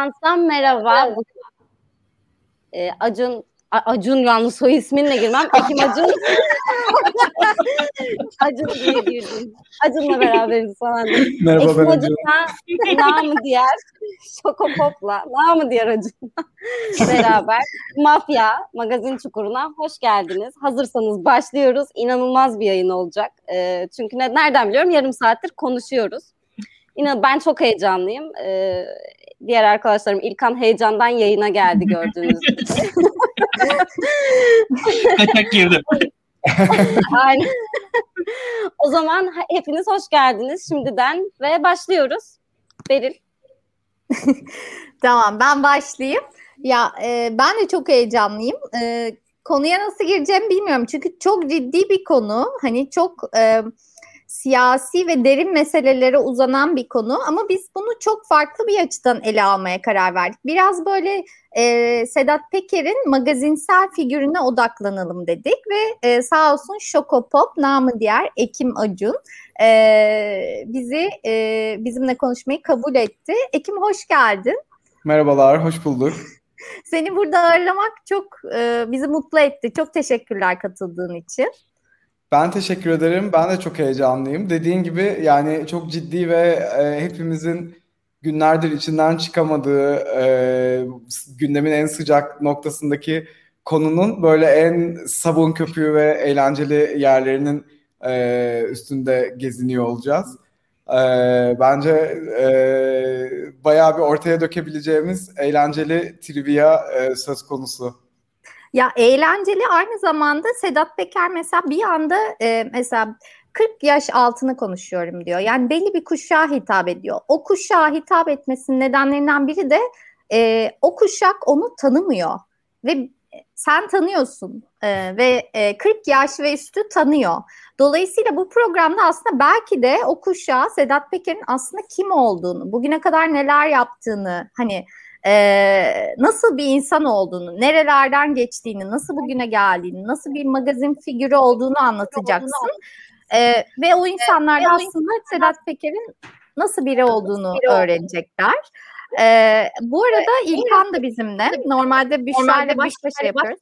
Frekans'tan merhaba. Ee, Acun Acun yalnız soy isminle girmem. Ekim Acun. Acun diye girdim. Acun'la beraberiz falan. Merhaba Ekim ben Acun. Acun'la namı diğer Şokopop'la namı diğer Acun'la beraber Mafya Magazin Çukuru'na hoş geldiniz. Hazırsanız başlıyoruz. İnanılmaz bir yayın olacak. Ee, çünkü ne, nereden biliyorum? Yarım saattir konuşuyoruz. İnan ben çok heyecanlıyım. Ee, diğer arkadaşlarım İlkan heyecandan yayına geldi gördüğünüz gibi. Kaçak girdim. Aynen. o zaman hepiniz hoş geldiniz şimdiden ve başlıyoruz. Beril. tamam ben başlayayım. Ya e, ben de çok heyecanlıyım. E, konuya nasıl gireceğimi bilmiyorum. Çünkü çok ciddi bir konu. Hani çok e, siyasi ve derin meselelere uzanan bir konu ama biz bunu çok farklı bir açıdan ele almaya karar verdik. Biraz böyle e, Sedat Peker'in magazinsel figürüne odaklanalım dedik ve e, sağ olsun Şokopop namı diğer Ekim Acun e, bizi e, bizimle konuşmayı kabul etti. Ekim hoş geldin. Merhabalar, hoş bulduk. Seni burada ağırlamak çok e, bizi mutlu etti. Çok teşekkürler katıldığın için. Ben teşekkür ederim. Ben de çok heyecanlıyım. Dediğin gibi yani çok ciddi ve e, hepimizin günlerdir içinden çıkamadığı e, gündemin en sıcak noktasındaki konunun böyle en sabun köpüğü ve eğlenceli yerlerinin e, üstünde geziniyor olacağız. E, bence e, bayağı bir ortaya dökebileceğimiz eğlenceli trivia e, söz konusu. Ya eğlenceli aynı zamanda Sedat Peker mesela bir anda e, mesela 40 yaş altını konuşuyorum diyor. Yani belli bir kuşağa hitap ediyor. O kuşağa hitap etmesinin nedenlerinden biri de e, o kuşak onu tanımıyor ve sen tanıyorsun e, ve e, 40 yaş ve üstü tanıyor. Dolayısıyla bu programda aslında belki de o kuşağa Sedat Peker'in aslında kim olduğunu, bugüne kadar neler yaptığını, hani e, nasıl bir insan olduğunu, nerelerden geçtiğini, nasıl bugüne geldiğini, nasıl bir magazin figürü olduğunu anlatacaksın. E, ve o insanlar aslında Sedat Peker'in nasıl biri olduğunu öğrenecekler. E, bu arada İlkan da bizimle. Normalde Büşra ile baş başa yapıyoruz.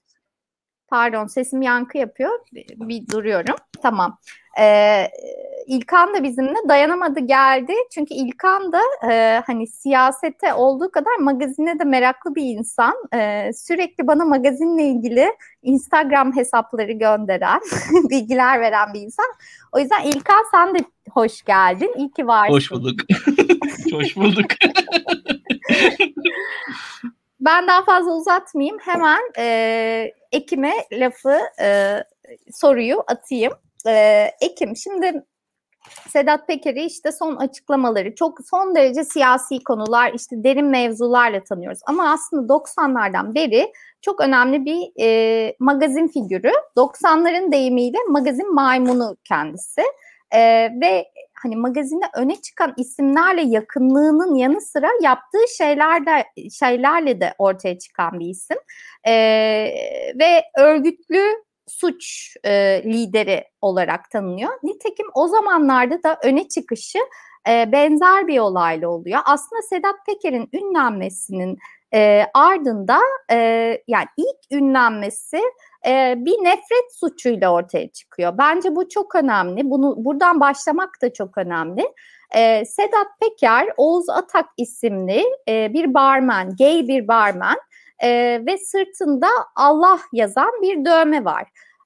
Pardon sesim yankı yapıyor. Bir, bir duruyorum. Tamam. Ee, İlkan da bizimle dayanamadı geldi. Çünkü İlkan da e, hani siyasete olduğu kadar magazine de meraklı bir insan. E, sürekli bana magazinle ilgili Instagram hesapları gönderen, bilgiler veren bir insan. O yüzden İlkan sen de hoş geldin. İyi ki varsın. Hoş bulduk. hoş bulduk. ben daha fazla uzatmayayım. Hemen e, Ekim'e lafı, e, soruyu atayım. E, Ekim, şimdi Sedat Peker'i işte son açıklamaları çok son derece siyasi konular işte derin mevzularla tanıyoruz. Ama aslında 90'lardan beri çok önemli bir e, magazin figürü. 90'ların deyimiyle magazin maymunu kendisi. E, ve hani magazinde öne çıkan isimlerle yakınlığının yanı sıra yaptığı şeylerde şeylerle de ortaya çıkan bir isim. E, ve örgütlü suç e, lideri olarak tanınıyor. Nitekim o zamanlarda da öne çıkışı e, benzer bir olayla oluyor. Aslında Sedat Peker'in ünlenmesinin e, ardında e, yani ilk ünlenmesi e, bir nefret suçuyla ortaya çıkıyor. Bence bu çok önemli. Bunu buradan başlamak da çok önemli. E, Sedat Peker, Oğuz Atak isimli e, bir barmen, gay bir barmen e, ve sırtında Allah yazan bir dövme var.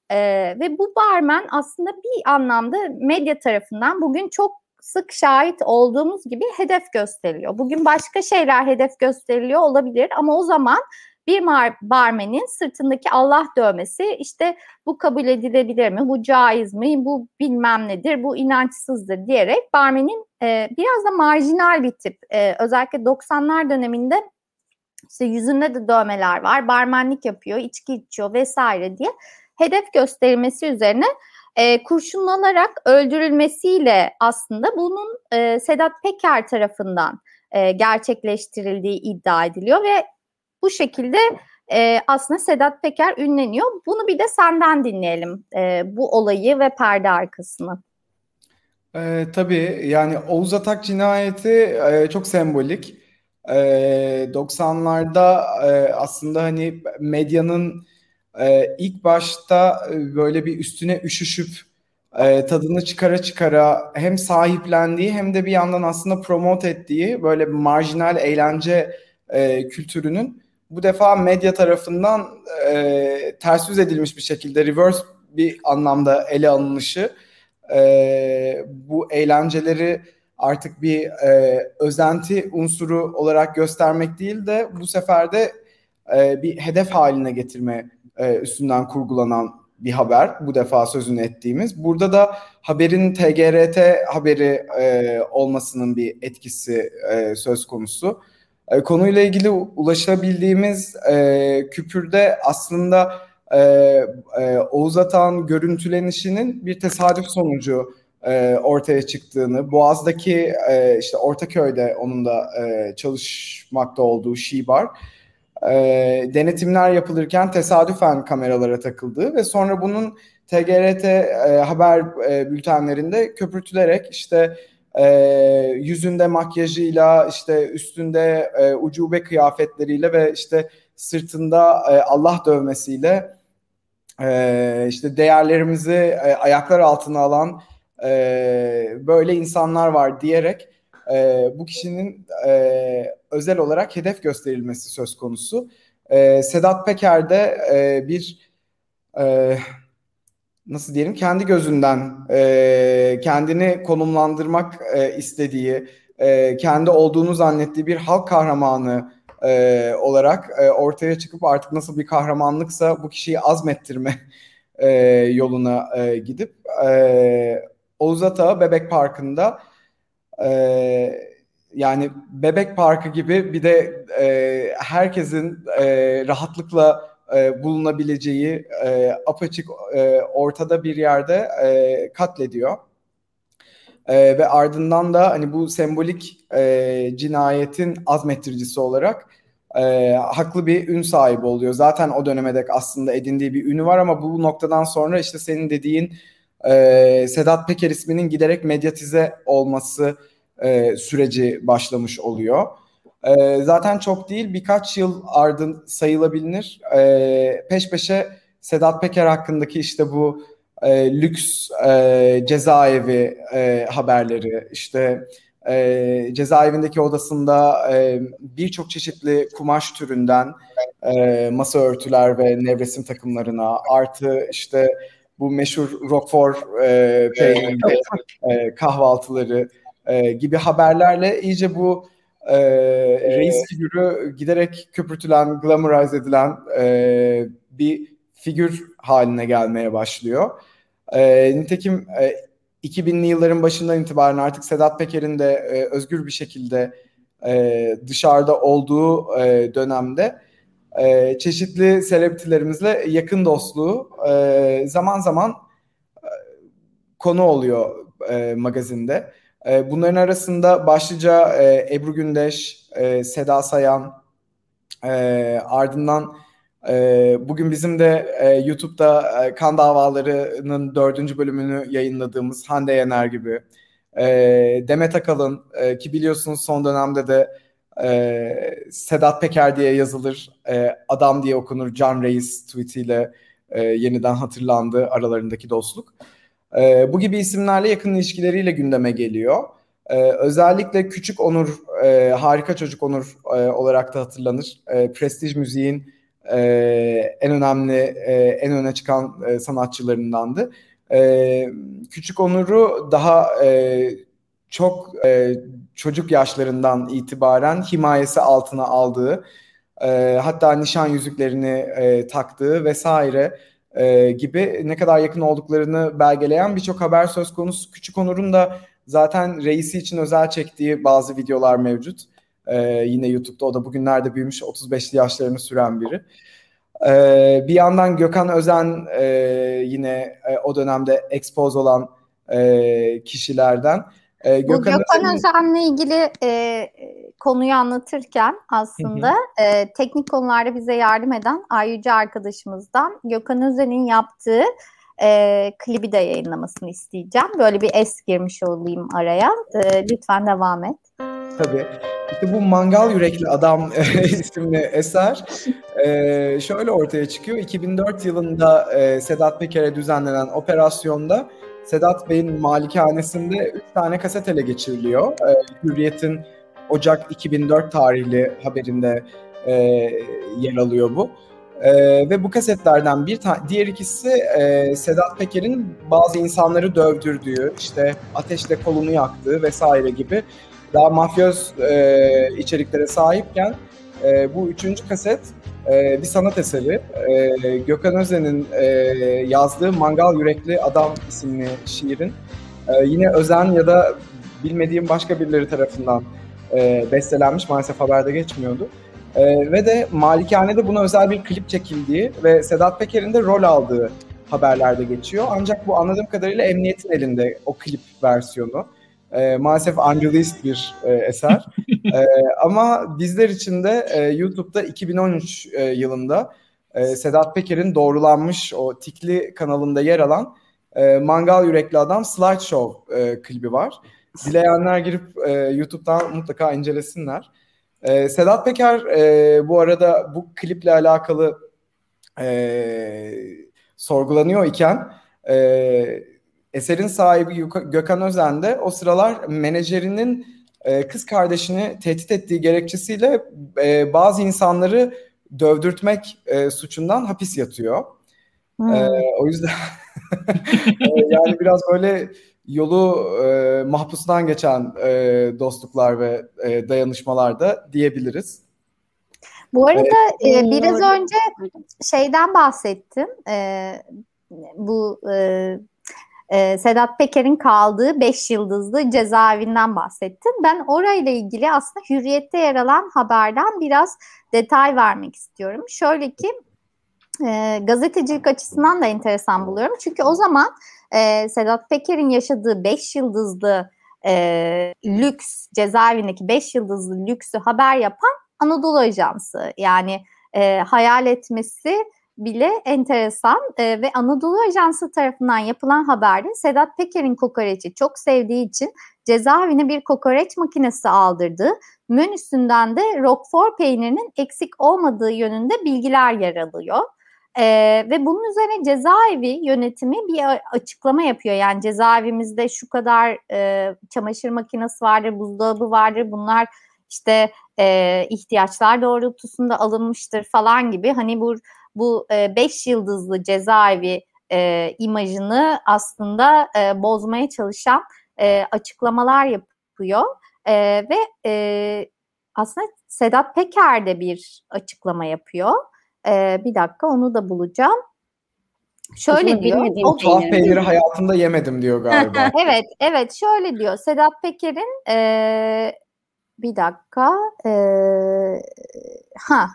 E, ve bu barmen aslında bir anlamda medya tarafından bugün çok sık şahit olduğumuz gibi hedef gösteriliyor. Bugün başka şeyler hedef gösteriliyor olabilir ama o zaman bir barmenin sırtındaki Allah dövmesi işte bu kabul edilebilir mi, bu caiz mi, bu bilmem nedir, bu inançsızdır diyerek barmenin e, biraz da marjinal bir tip. E, özellikle 90'lar döneminde işte yüzünde de dövmeler var, barmenlik yapıyor, içki içiyor vesaire diye hedef gösterilmesi üzerine e, kurşunlanarak öldürülmesiyle aslında bunun e, Sedat Peker tarafından e, gerçekleştirildiği iddia ediliyor ve bu şekilde e, aslında Sedat Peker ünleniyor. Bunu bir de senden dinleyelim e, bu olayı ve perde arkasını. E, tabii yani Oğuz Atak cinayeti e, çok sembolik. E, 90'larda e, aslında hani medyanın e, ilk başta böyle bir üstüne üşüşüp e, tadını çıkara çıkara hem sahiplendiği hem de bir yandan aslında promote ettiği böyle marjinal eğlence e, kültürünün bu defa medya tarafından e, ters yüz edilmiş bir şekilde reverse bir anlamda ele alınışı e, bu eğlenceleri artık bir e, özenti unsuru olarak göstermek değil de bu sefer de e, bir hedef haline getirme e, üstünden kurgulanan bir haber bu defa sözünü ettiğimiz. Burada da haberin TGRT haberi e, olmasının bir etkisi e, söz konusu. E, konuyla ilgili ulaşabildiğimiz e, küpürde aslında e, e, Oğuz Atan görüntülenişinin bir tesadüf sonucu e, ortaya çıktığını, Boğaz'daki e, işte Ortaköy'de onun da e, çalışmakta olduğu Şibar e, denetimler yapılırken tesadüfen kameralara takıldığı ve sonra bunun TGRT e, haber e, bültenlerinde köpürtülerek işte e, yüzünde makyajıyla işte üstünde e, ucube kıyafetleriyle ve işte sırtında e, Allah dövmesiyle e, işte değerlerimizi e, ayaklar altına alan e, böyle insanlar var diyerek e, bu kişinin e, özel olarak hedef gösterilmesi söz konusu. E, Sedat Peker de e, bir e, nasıl diyelim kendi gözünden e, kendini konumlandırmak e, istediği, e, kendi olduğunu zannettiği bir halk kahramanı e, olarak e, ortaya çıkıp artık nasıl bir kahramanlıksa bu kişiyi azmettirme e, yoluna e, gidip e, Oğuz Ata Bebek Parkı'nda e, yani Bebek Parkı gibi bir de e, herkesin e, rahatlıkla e, bulunabileceği e, apaçık e, ortada bir yerde e, katlediyor. E, ve ardından da hani bu sembolik e, cinayetin azmettiricisi olarak e, haklı bir ün sahibi oluyor. Zaten o döneme dek aslında edindiği bir ünü var ama bu noktadan sonra işte senin dediğin e, Sedat Peker isminin giderek medyatize olması e, süreci başlamış oluyor. E, zaten çok değil birkaç yıl ardın sayılabilir. E, peş peşe Sedat Peker hakkındaki işte bu e, lüks e, cezaevi e, haberleri, işte e, cezaevindeki odasında e, birçok çeşitli kumaş türünden e, masa örtüler ve nevresim takımlarına artı işte bu meşhur Roquefort e, peynirli e, kahvaltıları e, gibi haberlerle iyice bu e, reis figürü giderek köpürtülen, glamorize edilen e, bir figür haline gelmeye başlıyor. E, nitekim e, 2000'li yılların başından itibaren artık Sedat Peker'in de e, özgür bir şekilde e, dışarıda olduğu e, dönemde e, çeşitli selebritilerimizle yakın dostluğu e, zaman zaman e, konu oluyor e, magazinde. E, bunların arasında başlıca e, Ebru Gündeş, e, Seda Sayan, e, ardından e, bugün bizim de e, YouTube'da e, kan davalarının dördüncü bölümünü yayınladığımız Hande Yener gibi, e, Demet Akalın e, ki biliyorsunuz son dönemde de e, Sedat Peker diye yazılır, e, adam diye okunur, Can Reis tweetiyle e, yeniden hatırlandı aralarındaki dostluk. E, bu gibi isimlerle yakın ilişkileriyle gündeme geliyor. E, özellikle Küçük Onur, e, Harika Çocuk Onur e, olarak da hatırlanır. E, Prestij Müziğin e, en önemli, e, en öne çıkan e, sanatçılarındandı. E, Küçük Onur'u daha e, çok e, çocuk yaşlarından itibaren himayesi altına aldığı, e, hatta nişan yüzüklerini e, taktığı vesaire e, gibi ne kadar yakın olduklarını belgeleyen birçok haber söz konusu. Küçük Onur'un da zaten reisi için özel çektiği bazı videolar mevcut. E, yine YouTube'da o da bugünlerde büyümüş 35'li yaşlarını süren biri. E, bir yandan Gökhan Özen e, yine e, o dönemde expose olan e, kişilerden. E, Gökhan, Gökhan Özen'le ilgili e, konuyu anlatırken aslında. E, teknik konularda bize yardım eden Ayyüce arkadaşımızdan Gökhan Özen'in yaptığı e, klibi de yayınlamasını isteyeceğim. Böyle bir es girmiş olayım araya. E, lütfen devam et. Tabii. İşte bu Mangal Yürekli Adam isimli eser e, şöyle ortaya çıkıyor. 2004 yılında e, Sedat Peker'e düzenlenen operasyonda Sedat Bey'in malikanesinde 3 tane kaset ele geçiriliyor. E, Hürriyet'in Ocak 2004 tarihli haberinde e, yer alıyor bu. E, ve bu kasetlerden bir tane, diğer ikisi e, Sedat Peker'in bazı insanları dövdürdüğü, işte ateşle kolunu yaktığı vesaire gibi daha mafyöz e, içeriklere sahipken e, bu üçüncü kaset e, bir sanat eseri. E, Gökhan Özen'in e, yazdığı Mangal Yürekli Adam isimli şiirin e, yine Özen ya da bilmediğim başka birileri tarafından e, bestelenmiş. Maalesef haberde geçmiyordu. E, ve de Malikane'de buna özel bir klip çekildiği ve Sedat Peker'in de rol aldığı haberlerde geçiyor. Ancak bu anladığım kadarıyla emniyetin elinde o klip versiyonu. E, maalesef unreleased bir e, eser. e, ama bizler için de e, YouTube'da 2013 e, yılında e, Sedat Peker'in doğrulanmış o Tikli kanalında yer alan e, Mangal Yürekli Adam Slideshow e, klibi var. Dileyenler girip e, YouTube'dan mutlaka incelesinler. E, Sedat Peker e, bu arada bu kliple alakalı e, sorgulanıyor iken e, eserin sahibi Gökhan Özen de o sıralar menajerinin e, kız kardeşini tehdit ettiği gerekçesiyle e, bazı insanları dövdürtmek e, suçundan hapis yatıyor. Hmm. E, o yüzden e, yani biraz böyle yolu e, mahpustan geçen e, dostluklar ve e, dayanışmalar da diyebiliriz. Bu arada evet. e, biraz önce şeyden bahsettim. E, bu e, e, Sedat Peker'in kaldığı 5 yıldızlı cezaevinden bahsettim. Ben orayla ilgili aslında Hürriyet'te yer alan haberden biraz detay vermek istiyorum. Şöyle ki e, gazetecilik açısından da enteresan buluyorum. Çünkü o zaman e, Sedat Peker'in yaşadığı 5 yıldızlı e, lüks cezaevindeki 5 yıldızlı lüksü haber yapan Anadolu Ajansı. Yani e, hayal etmesi bile enteresan e, ve Anadolu Ajansı tarafından yapılan haberde Sedat Peker'in kokoreçi çok sevdiği için cezaevine bir kokoreç makinesi aldırdı. Menüsünden de Roquefort peynirinin eksik olmadığı yönünde bilgiler yer alıyor. Ee, ve bunun üzerine cezaevi yönetimi bir açıklama yapıyor. Yani cezaevimizde şu kadar e, çamaşır makinesi vardır, buzdolabı vardır. Bunlar işte e, ihtiyaçlar doğrultusunda alınmıştır falan gibi. Hani bu bu 5 e, yıldızlı cezaevi e, imajını aslında e, bozmaya çalışan e, açıklamalar yapıyor. E, ve e, aslında Sedat Peker de bir açıklama yapıyor. E, bir dakika onu da bulacağım. Şöyle diyor. O tuhaf peyniri hayatımda yemedim diyor galiba. evet, evet şöyle diyor. Sedat Peker'in e, bir dakika e, ha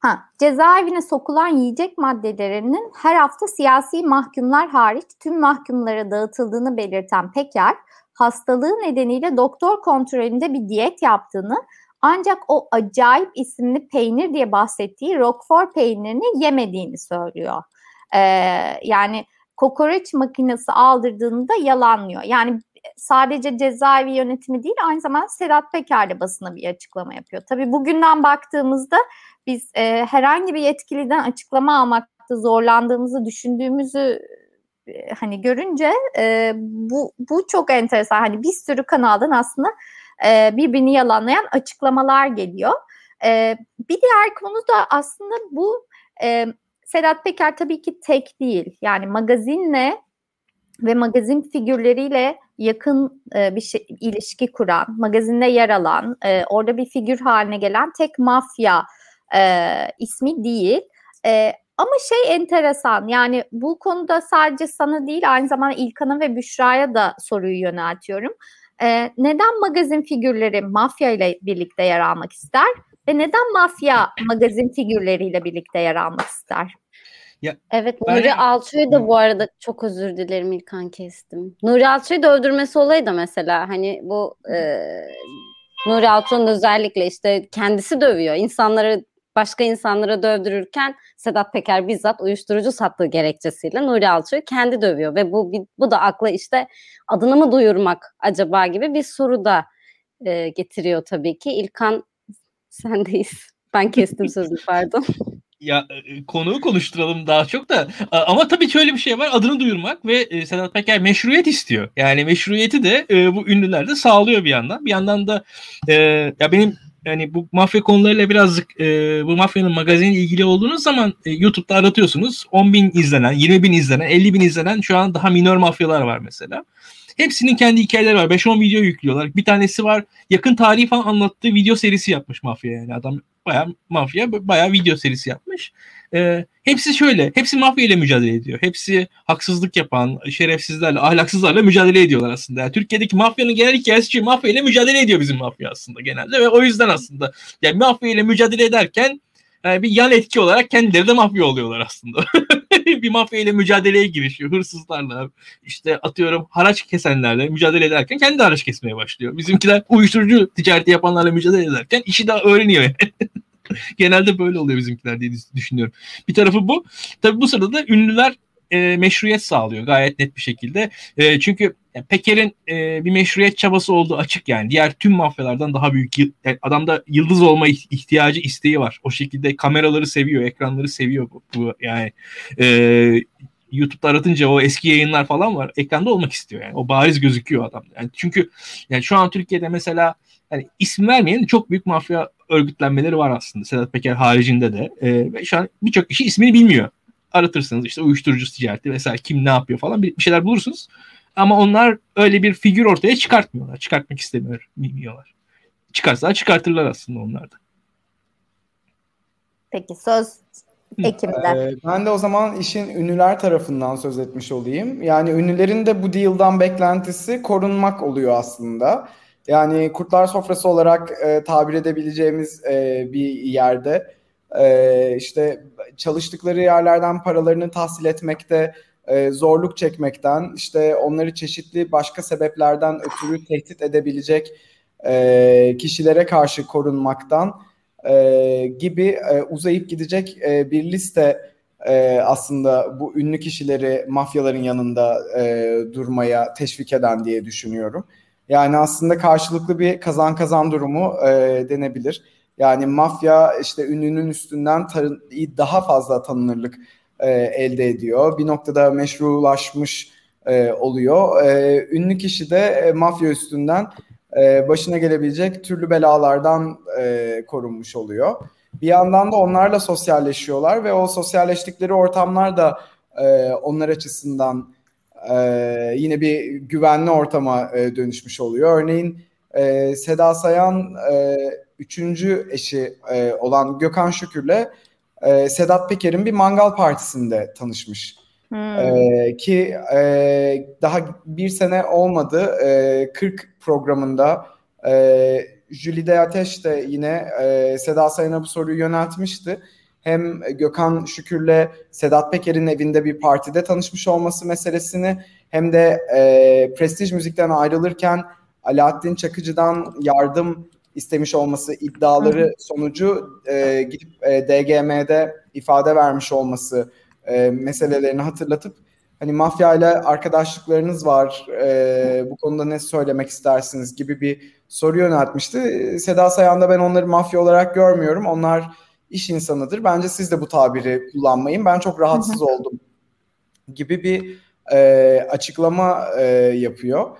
Ha, cezaevine sokulan yiyecek maddelerinin her hafta siyasi mahkumlar hariç tüm mahkumlara dağıtıldığını belirten Peker, hastalığı nedeniyle doktor kontrolünde bir diyet yaptığını ancak o acayip isimli peynir diye bahsettiği Roquefort peynirini yemediğini söylüyor. Ee, yani kokoreç makinesi aldırdığını da yalanlıyor. Yani sadece cezaevi yönetimi değil aynı zamanda Sedat Peker de basına bir açıklama yapıyor. Tabii bugünden baktığımızda biz e, herhangi bir yetkiliden açıklama almakta zorlandığımızı düşündüğümüzü e, hani görünce e, bu bu çok enteresan. Hani bir sürü kanaldan aslında e, birbirini yalanlayan açıklamalar geliyor. E, bir diğer konu da aslında bu e, Sedat Peker tabii ki tek değil. Yani magazinle ve magazin figürleriyle yakın e, bir şey, ilişki kuran, magazinde yer alan, e, orada bir figür haline gelen tek mafya e, ismi değil. E, ama şey enteresan yani bu konuda sadece sana değil aynı zamanda İlkan'a ve Büşra'ya da soruyu yöneltiyorum. E, neden magazin figürleri mafya ile birlikte yer almak ister? Ve neden mafya magazin figürleriyle birlikte yer almak ister? Ya, evet ben... Nuri Alço'yu da bu arada çok özür dilerim İlkan kestim. Nuri Alço'yu da öldürmesi olayı da mesela hani bu e, Nuri Alço'nun özellikle işte kendisi dövüyor. İnsanları başka insanlara dövdürürken Sedat Peker bizzat uyuşturucu sattığı gerekçesiyle Nuri Alço'yu kendi dövüyor ve bu bu da akla işte adını mı duyurmak acaba gibi bir soru da e, getiriyor tabii ki. İlkan sendeyiz. Ben kestim sözünü pardon. ya e, konuyu konuşturalım daha çok da ama tabii şöyle bir şey var adını duyurmak ve e, Sedat Peker meşruiyet istiyor. Yani meşruiyeti de e, bu ünlüler de sağlıyor bir yandan. Bir yandan da e, ya benim yani bu mafya konularıyla birazcık e, bu mafyanın magazini ilgili olduğunuz zaman e, YouTube'da aratıyorsunuz 10 bin izlenen, 20 bin izlenen, 50 bin izlenen şu an daha minor mafyalar var mesela. Hepsinin kendi hikayeleri var. 5-10 video yüklüyorlar. Bir tanesi var yakın tarihi falan anlattığı video serisi yapmış mafya yani. Adam baya mafya baya video serisi yapmış. E, hepsi şöyle. Hepsi mafya ile mücadele ediyor. Hepsi haksızlık yapan, şerefsizlerle, ahlaksızlarla mücadele ediyorlar aslında. Yani Türkiye'deki mafyanın genel hikayesi mafya ile mücadele ediyor bizim mafya aslında genelde ve o yüzden aslında yani mafya ile mücadele ederken yani e, bir yan etki olarak kendileri de mafya oluyorlar aslında. bir mafya ile mücadeleye girişiyor. Hırsızlarla işte atıyorum haraç kesenlerle mücadele ederken kendi haraç kesmeye başlıyor. Bizimkiler uyuşturucu ticareti yapanlarla mücadele ederken işi daha öğreniyor. Genelde böyle oluyor bizimkiler diye düşünüyorum. Bir tarafı bu. Tabii bu sırada da ünlüler e, meşruiyet sağlıyor gayet net bir şekilde. E, çünkü yani Peker'in e, bir meşruiyet çabası olduğu açık yani. Diğer tüm mafyalardan daha büyük. Yani adamda yıldız olma ihtiyacı, isteği var. O şekilde kameraları seviyor, ekranları seviyor bu. bu yani e, YouTube'da aratınca o eski yayınlar falan var. Ekranda olmak istiyor yani. O bariz gözüküyor adam. Yani çünkü yani şu an Türkiye'de mesela yani isim vermeyen çok büyük mafya örgütlenmeleri var aslında. Sedat Peker haricinde de. E, ve şu an birçok kişi ismini bilmiyor. Aratırsınız işte uyuşturucu ticareti vesaire kim ne yapıyor falan bir, bir şeyler bulursunuz. Ama onlar öyle bir figür ortaya çıkartmıyorlar. Çıkartmak istemiyor, bilmiyorlar. Çıkarsa çıkartırlar aslında onlar da. Peki söz Ekim'de. Ee, ben de o zaman işin ünlüler tarafından söz etmiş olayım. Yani ünlülerin de bu deal'dan beklentisi korunmak oluyor aslında. Yani kurtlar sofrası olarak e, tabir edebileceğimiz e, bir yerde e, işte çalıştıkları yerlerden paralarını tahsil etmekte e, zorluk çekmekten, işte onları çeşitli başka sebeplerden ötürü tehdit edebilecek e, kişilere karşı korunmaktan e, gibi uzayıp gidecek bir liste aslında bu ünlü kişileri mafyaların yanında durmaya teşvik eden diye düşünüyorum. Yani aslında karşılıklı bir kazan kazan durumu denebilir. Yani mafya işte ünlünün üstünden daha fazla tanınırlık e, elde ediyor. Bir noktada meşrulaşmış e, oluyor. E, ünlü kişi de e, mafya üstünden e, başına gelebilecek türlü belalardan e, korunmuş oluyor. Bir yandan da onlarla sosyalleşiyorlar ve o sosyalleştikleri ortamlar da e, onlar açısından e, yine bir güvenli ortama e, dönüşmüş oluyor. Örneğin e, Seda Sayan e, üçüncü eşi e, olan Gökhan Şükür'le e, Sedat Peker'in bir mangal partisinde tanışmış. Hmm. E, ki e, daha bir sene olmadı. E, 40 programında e, Jülide Ateş de yine e, Seda Sayan'a bu soruyu yöneltmişti. Hem Gökhan Şükür'le Sedat Peker'in evinde bir partide tanışmış olması meselesini hem de e, prestij müzikten ayrılırken Alaaddin Çakıcı'dan yardım istemiş olması iddiaları Hı. sonucu e, gidip e, DGM'de ifade vermiş olması e, meselelerini hatırlatıp hani mafya ile arkadaşlıklarınız var e, bu konuda ne söylemek istersiniz gibi bir soru yöneltmişti. Seda Sayan'da ben onları mafya olarak görmüyorum. Onlar iş insanıdır. Bence siz de bu tabiri kullanmayın. Ben çok rahatsız oldum gibi bir e, açıklama e, yapıyor.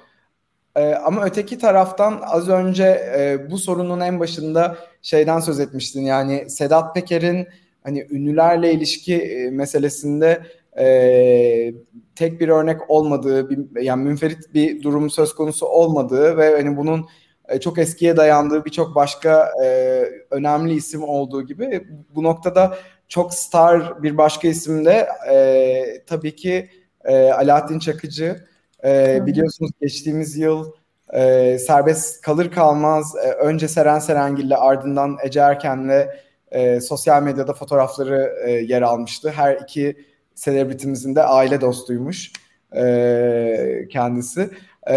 E, ama öteki taraftan az önce e, bu sorunun en başında şeyden söz etmiştin. Yani Sedat Peker'in hani ünlülerle ilişki e, meselesinde e, tek bir örnek olmadığı, bir, yani münferit bir durum söz konusu olmadığı ve hani bunun e, çok eskiye dayandığı birçok başka e, önemli isim olduğu gibi bu noktada çok star bir başka isim de e, tabii ki e, Alaaddin Çakıcı. E, biliyorsunuz geçtiğimiz yıl e, serbest kalır kalmaz e, önce Seren Serengil'le ardından Ece Erken'le e, sosyal medyada fotoğrafları e, yer almıştı. Her iki selebritimizin de aile dostuymuş e, kendisi. E,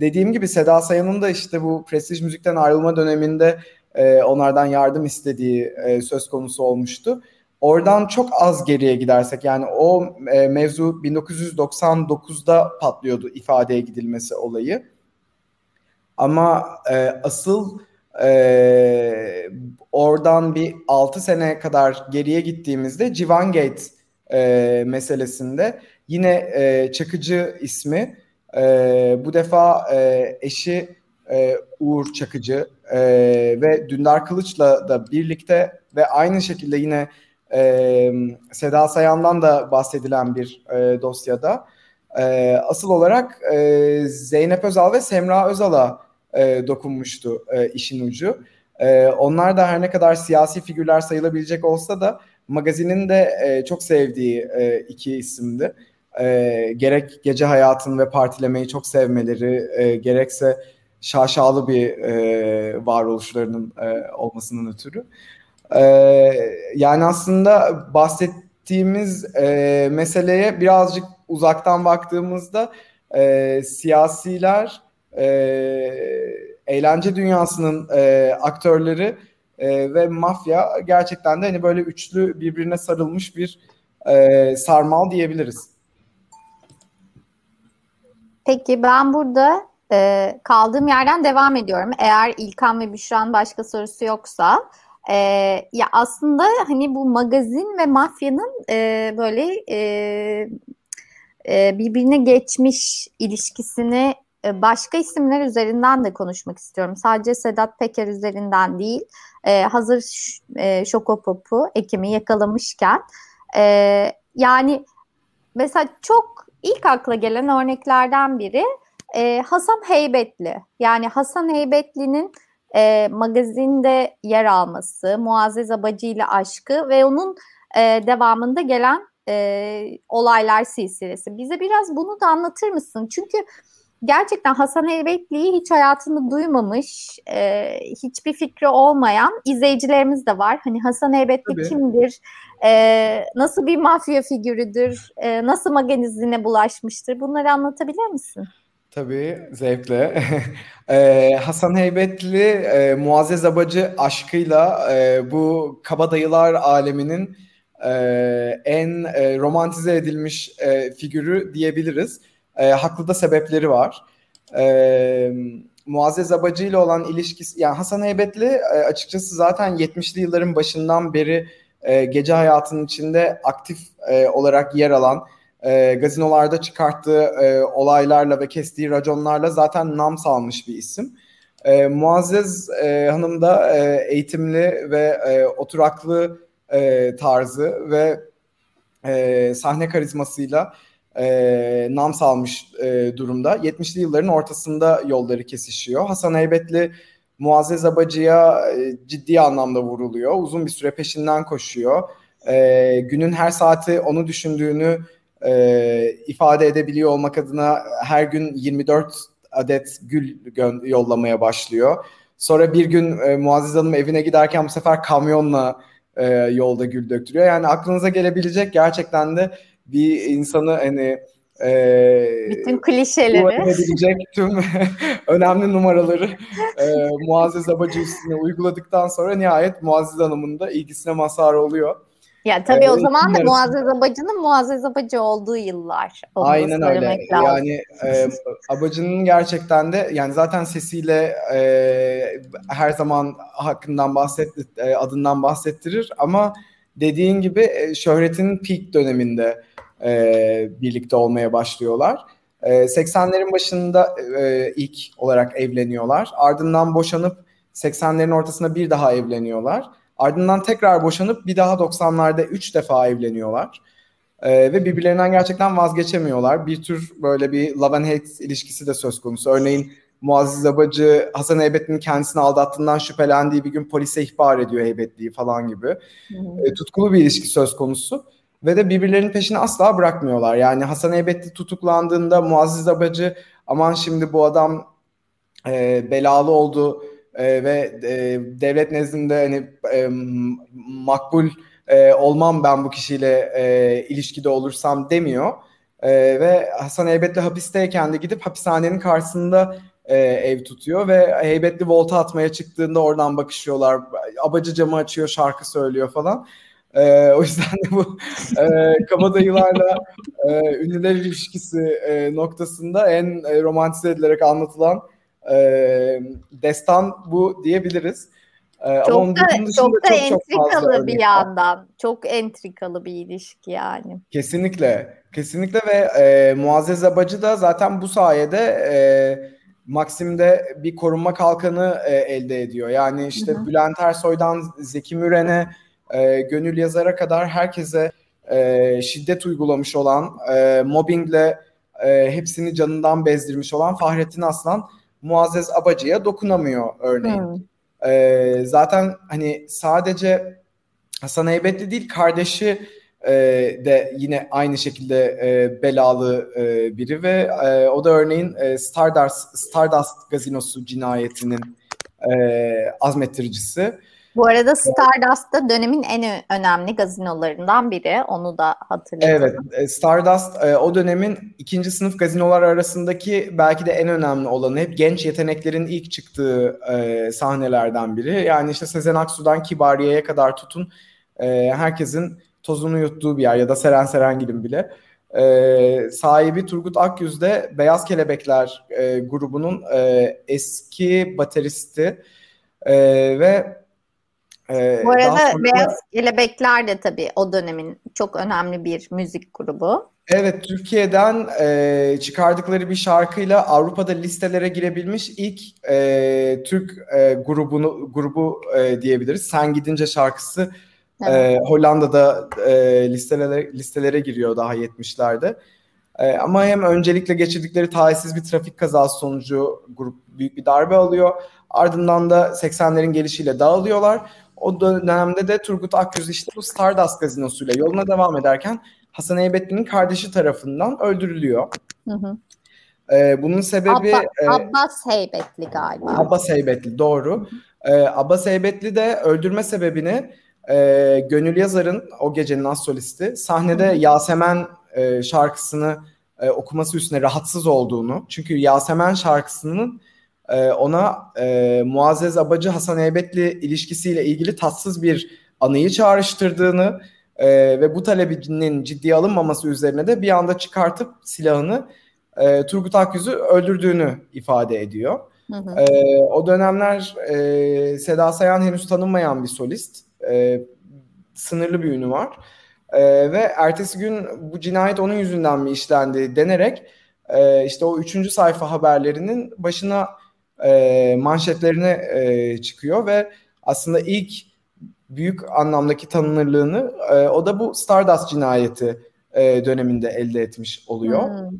dediğim gibi Seda Sayan'ın da işte bu prestij müzikten ayrılma döneminde e, onlardan yardım istediği e, söz konusu olmuştu. Oradan çok az geriye gidersek yani o e, mevzu 1999'da patlıyordu ifadeye gidilmesi olayı. Ama e, asıl e, oradan bir 6 sene kadar geriye gittiğimizde Civangate e, meselesinde yine e, Çakıcı ismi e, bu defa e, eşi e, Uğur Çakıcı e, ve Dündar Kılıç'la da birlikte ve aynı şekilde yine e, Seda Sayan'dan da bahsedilen bir e, dosyada e, asıl olarak e, Zeynep Özal ve Semra Özal'a e, dokunmuştu e, işin ucu. E, onlar da her ne kadar siyasi figürler sayılabilecek olsa da magazinin de e, çok sevdiği e, iki isimdi. E, gerek gece hayatını ve partilemeyi çok sevmeleri, e, gerekse şaşalı bir e, varoluşlarının e, olmasının ötürü. Yani aslında bahsettiğimiz e, meseleye birazcık uzaktan baktığımızda e, siyasiler e, eğlence dünyasının e, aktörleri e, ve mafya gerçekten de hani böyle üçlü birbirine sarılmış bir e, sarmal diyebiliriz. Peki ben burada e, kaldığım yerden devam ediyorum. Eğer İlkan ve Büşra'nın başka sorusu yoksa. E, ya aslında hani bu magazin ve mafyanın e, böyle e, e, birbirine geçmiş ilişkisini e, başka isimler üzerinden de konuşmak istiyorum. Sadece Sedat Peker üzerinden değil. E, hazır e, Şokopop'u Ekim'i yakalamışken e, yani mesela çok ilk akla gelen örneklerden biri e, Hasan Heybetli. Yani Hasan Heybetli'nin e, magazinde yer alması, Muazzez Abacı ile aşkı ve onun e, devamında gelen e, olaylar silsilesi. Bize biraz bunu da anlatır mısın? Çünkü gerçekten Hasan Heybetli'yi hiç hayatını duymamış, e, hiçbir fikri olmayan izleyicilerimiz de var. Hani Hasan Heybetli Tabii. kimdir, e, nasıl bir mafya figürüdür, e, nasıl magazine bulaşmıştır bunları anlatabilir misin? Tabii zevkle. ee, Hasan Heybetli e, Muazzez Abacı aşkıyla e, bu kabadayılar aleminin e, en e, romantize edilmiş e, figürü diyebiliriz. E, haklı da sebepleri var. E, Muazzez Abacı ile olan ilişkisi, yani Hasan Heybetli e, açıkçası zaten 70'li yılların başından beri e, gece hayatının içinde aktif e, olarak yer alan e, gazinolarda çıkarttığı e, olaylarla ve kestiği raconlarla zaten nam salmış bir isim. E, Muazzez e, Hanım da e, eğitimli ve e, oturaklı e, tarzı ve e, sahne karizmasıyla e, nam salmış e, durumda. 70'li yılların ortasında yolları kesişiyor. Hasan Heybetli Muazzez Abacı'ya e, ciddi anlamda vuruluyor. Uzun bir süre peşinden koşuyor. E, günün her saati onu düşündüğünü e, ifade edebiliyor olmak adına her gün 24 adet gül yollamaya başlıyor. Sonra bir gün e, Muazzez Hanım evine giderken bu sefer kamyonla e, yolda gül döktürüyor. Yani aklınıza gelebilecek gerçekten de bir insanı hani e, bütün klişeleri tüm önemli numaraları e, Muazzez Abacı uyguladıktan sonra nihayet Muazzez Hanım'ın da ilgisine mazhar oluyor. Ya tabii ee, o zaman da Muazzez Abacı'nın Muazzez Abacı olduğu yıllar. Aynen öyle. Lazım. Yani e, Abacı'nın gerçekten de yani zaten sesiyle e, her zaman hakkından bahset e, adından bahsettirir ama dediğin gibi e, şöhretinin peak döneminde e, birlikte olmaya başlıyorlar. E, 80'lerin başında e, ilk olarak evleniyorlar. Ardından boşanıp 80'lerin ortasında bir daha evleniyorlar. Ardından tekrar boşanıp bir daha 90'larda 3 defa evleniyorlar. Ee, ve birbirlerinden gerçekten vazgeçemiyorlar. Bir tür böyle bir love and hate ilişkisi de söz konusu. Örneğin Muazzez Abacı Hasan Heybetli'nin kendisini aldattığından şüphelendiği bir gün polise ihbar ediyor Heybetli'yi falan gibi. Hmm. E, tutkulu bir ilişki söz konusu. Ve de birbirlerinin peşini asla bırakmıyorlar. Yani Hasan Heybetli tutuklandığında Muazzez Abacı aman şimdi bu adam e, belalı oldu e, ve e, devlet nezdinde hani e, makbul e, olmam ben bu kişiyle e, ilişkide olursam demiyor. E, ve Hasan Heybetli hapisteyken de gidip hapishanenin karşısında e, ev tutuyor ve Heybetli volta atmaya çıktığında oradan bakışıyorlar. Abacı camı açıyor, şarkı söylüyor falan. E, o yüzden de bu e, kabadayılarla e, ünlüler ilişkisi e, noktasında en e, romantize edilerek anlatılan E, destan bu diyebiliriz. E, çok ama da, çok da çok, entrikalı çok bir yandan. Çok entrikalı bir ilişki yani. Kesinlikle. Kesinlikle ve e, Muazzez Abacı da zaten bu sayede e, Maksim'de bir korunma kalkanı e, elde ediyor. Yani işte hı hı. Bülent Ersoy'dan Zeki Müren'e, e, Gönül Yazar'a kadar herkese e, şiddet uygulamış olan, e, mobbingle e, hepsini canından bezdirmiş olan Fahrettin Aslan Muazzez Abacı'ya dokunamıyor örneğin. Hmm. E, zaten hani sadece Hasan Heybetli değil kardeşi e, de yine aynı şekilde e, belalı e, biri ve e, o da örneğin e, Stardust, Stardust gazinosu cinayetinin e, azmettiricisi. Bu arada Stardust da dönemin en önemli gazinolarından biri. Onu da hatırlıyorum. Evet, e, Stardust e, o dönemin ikinci sınıf gazinolar arasındaki belki de en önemli olanı. Hep genç yeteneklerin ilk çıktığı e, sahnelerden biri. Yani işte Sezen Aksu'dan Kibariye'ye kadar tutun herkesin tozunu yuttuğu bir yer ya da Seren Serengil'in bile. sahibi Turgut Akyüz de Beyaz Kelebekler grubunun eski bateristi ve ee, Bu arada sonra... Beyaz Kelebekler de tabii o dönemin çok önemli bir müzik grubu. Evet, Türkiye'den e, çıkardıkları bir şarkıyla Avrupa'da listelere girebilmiş ilk e, Türk e, grubunu grubu e, diyebiliriz. Sen Gidince şarkısı evet. e, Hollanda'da e, listelere listelere giriyor daha 70'lerde. E, ama hem öncelikle geçirdikleri talihsiz bir trafik kazası sonucu grup büyük bir darbe alıyor. Ardından da 80'lerin gelişiyle dağılıyorlar. O dönemde de Turgut Akyüz işte bu Stardust gazinosuyla yoluna devam ederken Hasan Heybetli'nin kardeşi tarafından öldürülüyor. Hı hı. Ee, bunun sebebi... Abba, e, Abbas Heybetli galiba. Abbas Heybetli doğru. Ee, Abbas Heybetli de öldürme sebebini e, Gönül Yazar'ın o gecenin az solisti sahnede hı. Yasemen e, şarkısını e, okuması üstüne rahatsız olduğunu. Çünkü Yasemen şarkısının e, ona e, Muazzez Abacı Hasan Heybetli ilişkisiyle ilgili tatsız bir anıyı çağrıştırdığını e, ve bu talebinin ciddiye alınmaması üzerine de bir anda çıkartıp silahını e, Turgut Akyüz'ü öldürdüğünü ifade ediyor. Hı hı. E, o dönemler e, Seda Sayan henüz tanınmayan bir solist. E, sınırlı bir ünü var. E, ve ertesi gün bu cinayet onun yüzünden mi işlendi denerek e, işte o üçüncü sayfa haberlerinin başına e, manşetlerine e, çıkıyor ve aslında ilk büyük anlamdaki tanınırlığını e, o da bu Stardust cinayeti e, döneminde elde etmiş oluyor. Hmm.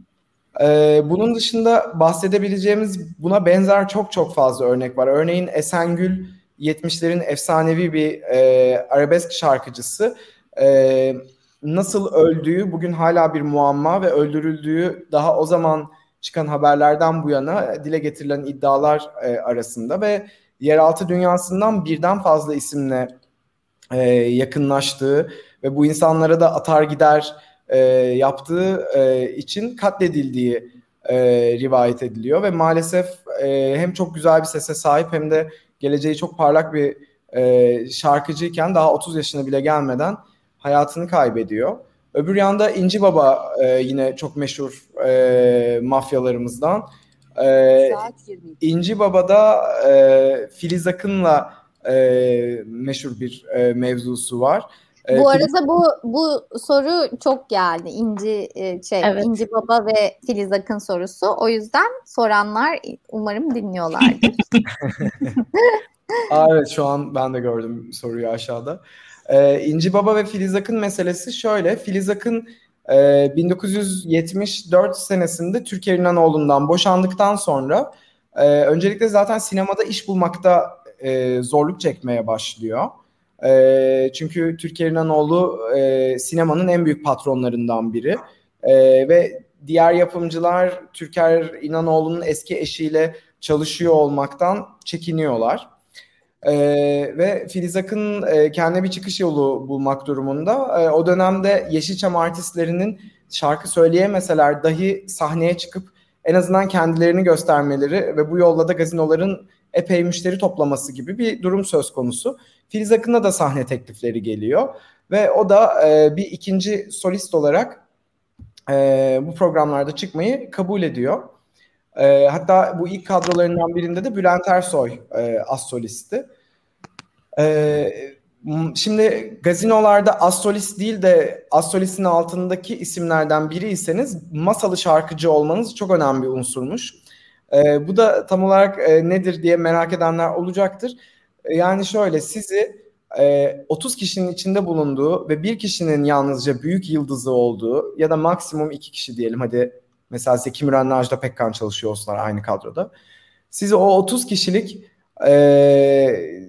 E, bunun dışında bahsedebileceğimiz buna benzer çok çok fazla örnek var. Örneğin Esengül 70'lerin efsanevi bir e, arabesk şarkıcısı. E, nasıl öldüğü bugün hala bir muamma ve öldürüldüğü daha o zaman çıkan haberlerden bu yana dile getirilen iddialar e, arasında ve yeraltı dünyasından birden fazla isimle e, yakınlaştığı ve bu insanlara da atar gider e, yaptığı e, için katledildiği e, rivayet ediliyor ve maalesef e, hem çok güzel bir sese sahip hem de geleceği çok parlak bir e, şarkıcıyken daha 30 yaşına bile gelmeden hayatını kaybediyor. Öbür yanda İnci Baba e, yine çok meşhur e, mafyalarımızdan. E, İnci Baba'da e, Filiz Akın'la e, meşhur bir e, mevzusu var. E, bu arada bu bu soru çok geldi. İnci e, şey evet. İnci Baba ve Filiz Akın sorusu. O yüzden soranlar umarım dinliyorlardır. Aa, evet şu an ben de gördüm soruyu aşağıda. Ee, İnci Baba ve Filiz Akın meselesi şöyle. Filiz Akın e, 1974 senesinde Türkiye İnanoğlu'ndan boşandıktan sonra e, öncelikle zaten sinemada iş bulmakta e, zorluk çekmeye başlıyor. E, çünkü Türkiye İnanoğlu e, sinemanın en büyük patronlarından biri. E, ve diğer yapımcılar Türker İnanoğlu'nun eski eşiyle çalışıyor olmaktan çekiniyorlar. E, ve Filiz Akın e, kendine bir çıkış yolu bulmak durumunda. E, o dönemde Yeşilçam artistlerinin şarkı söyleyemeseler dahi sahneye çıkıp en azından kendilerini göstermeleri ve bu yolla da gazinoların epey müşteri toplaması gibi bir durum söz konusu. Filiz Akın'a da sahne teklifleri geliyor ve o da e, bir ikinci solist olarak e, bu programlarda çıkmayı kabul ediyor. E, hatta bu ilk kadrolarından birinde de Bülent Ersoy e, as solisti. E, şimdi gazinolarda as solist değil de as solistin altındaki isimlerden biriyseniz masalı şarkıcı olmanız çok önemli bir unsurmuş. E, bu da tam olarak e, nedir diye merak edenler olacaktır. Yani şöyle sizi e, 30 kişinin içinde bulunduğu ve bir kişinin yalnızca büyük yıldızı olduğu ya da maksimum iki kişi diyelim hadi mesela Zeki Müren'le Ajda Pekkan çalışıyor olsunlar aynı kadroda. Sizi o 30 kişilik e,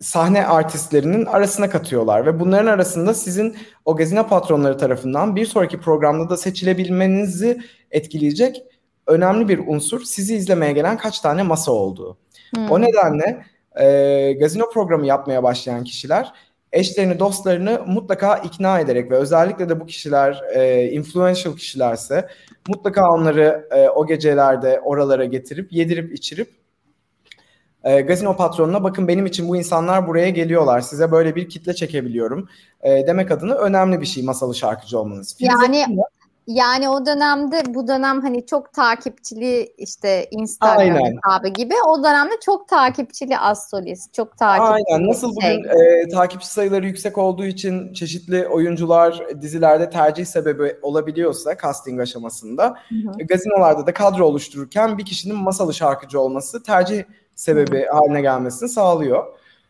sahne artistlerinin arasına katıyorlar ve bunların arasında sizin o gazino patronları tarafından bir sonraki programda da seçilebilmenizi etkileyecek önemli bir unsur sizi izlemeye gelen kaç tane masa olduğu. Hmm. O nedenle e, gazino programı yapmaya başlayan kişiler eşlerini, dostlarını mutlaka ikna ederek ve özellikle de bu kişiler e, influential kişilerse mutlaka onları e, o gecelerde oralara getirip yedirip içirip e, gazino patronuna bakın benim için bu insanlar buraya geliyorlar. Size böyle bir kitle çekebiliyorum. E, demek adına önemli bir şey masalı şarkıcı olmanız. Filiz yani yani o dönemde bu dönem hani çok takipçili işte Instagram hesabı gibi o dönemde çok takipçili Assolis, çok takipçili. Aynen. Nasıl şey. bugün e, takipçi sayıları yüksek olduğu için çeşitli oyuncular dizilerde tercih sebebi olabiliyorsa casting aşamasında hı hı. E, gazinolarda da kadro oluştururken bir kişinin masalı şarkıcı olması tercih sebebi hı. haline gelmesini sağlıyor.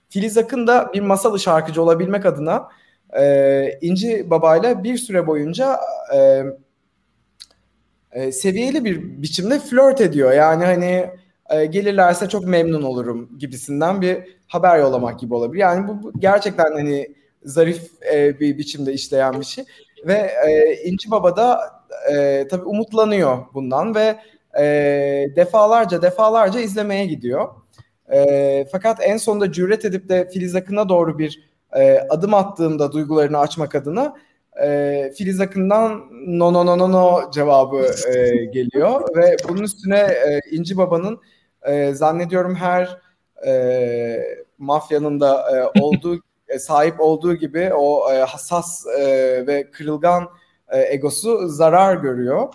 Filiz Akın da bir masalı şarkıcı olabilmek adına e, İnci Baba'yla bir süre boyunca e, e, seviyeli bir biçimde flört ediyor. Yani hani e, gelirlerse çok memnun olurum gibisinden bir haber yollamak gibi olabilir. Yani bu, bu gerçekten hani zarif e, bir biçimde işleyen bir şey. Ve e, İnci Baba da e, tabii umutlanıyor bundan ve e, defalarca defalarca izlemeye gidiyor. E, fakat en sonunda cüret edip de Filiz Akın'a doğru bir e, adım attığında duygularını açmak adına e, Filiz Akın'dan no no no no no cevabı e, geliyor. Ve bunun üstüne e, İnci Baba'nın e, zannediyorum her e, mafyanın da e, olduğu e, sahip olduğu gibi o e, hassas e, ve kırılgan e, egosu zarar görüyor.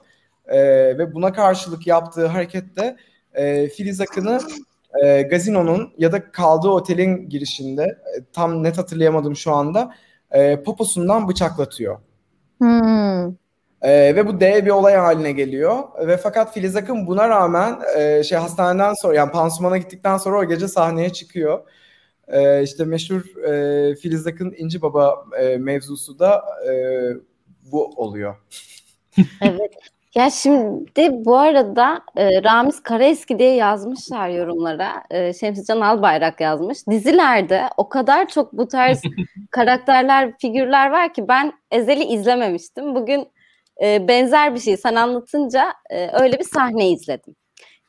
E, ve buna karşılık yaptığı harekette e, Filiz Akın'ı e, gazinonun ya da kaldığı otelin girişinde e, tam net hatırlayamadım şu anda e, poposundan bıçaklatıyor. Hmm. E, ve bu dev bir olay haline geliyor. Ve fakat Filiz Akın buna rağmen e, şey hastaneden sonra yani pansumana gittikten sonra o gece sahneye çıkıyor. E, işte meşhur e, Filiz Akın İnci Baba e, mevzusu da e, bu oluyor. evet. Ya şimdi bu arada e, Ramiz Karaeski diye yazmışlar yorumlara. E, Şemsican Albayrak yazmış. Dizilerde o kadar çok bu tarz karakterler, figürler var ki ben Ezel'i izlememiştim. Bugün e, benzer bir şey sen anlatınca e, öyle bir sahne izledim.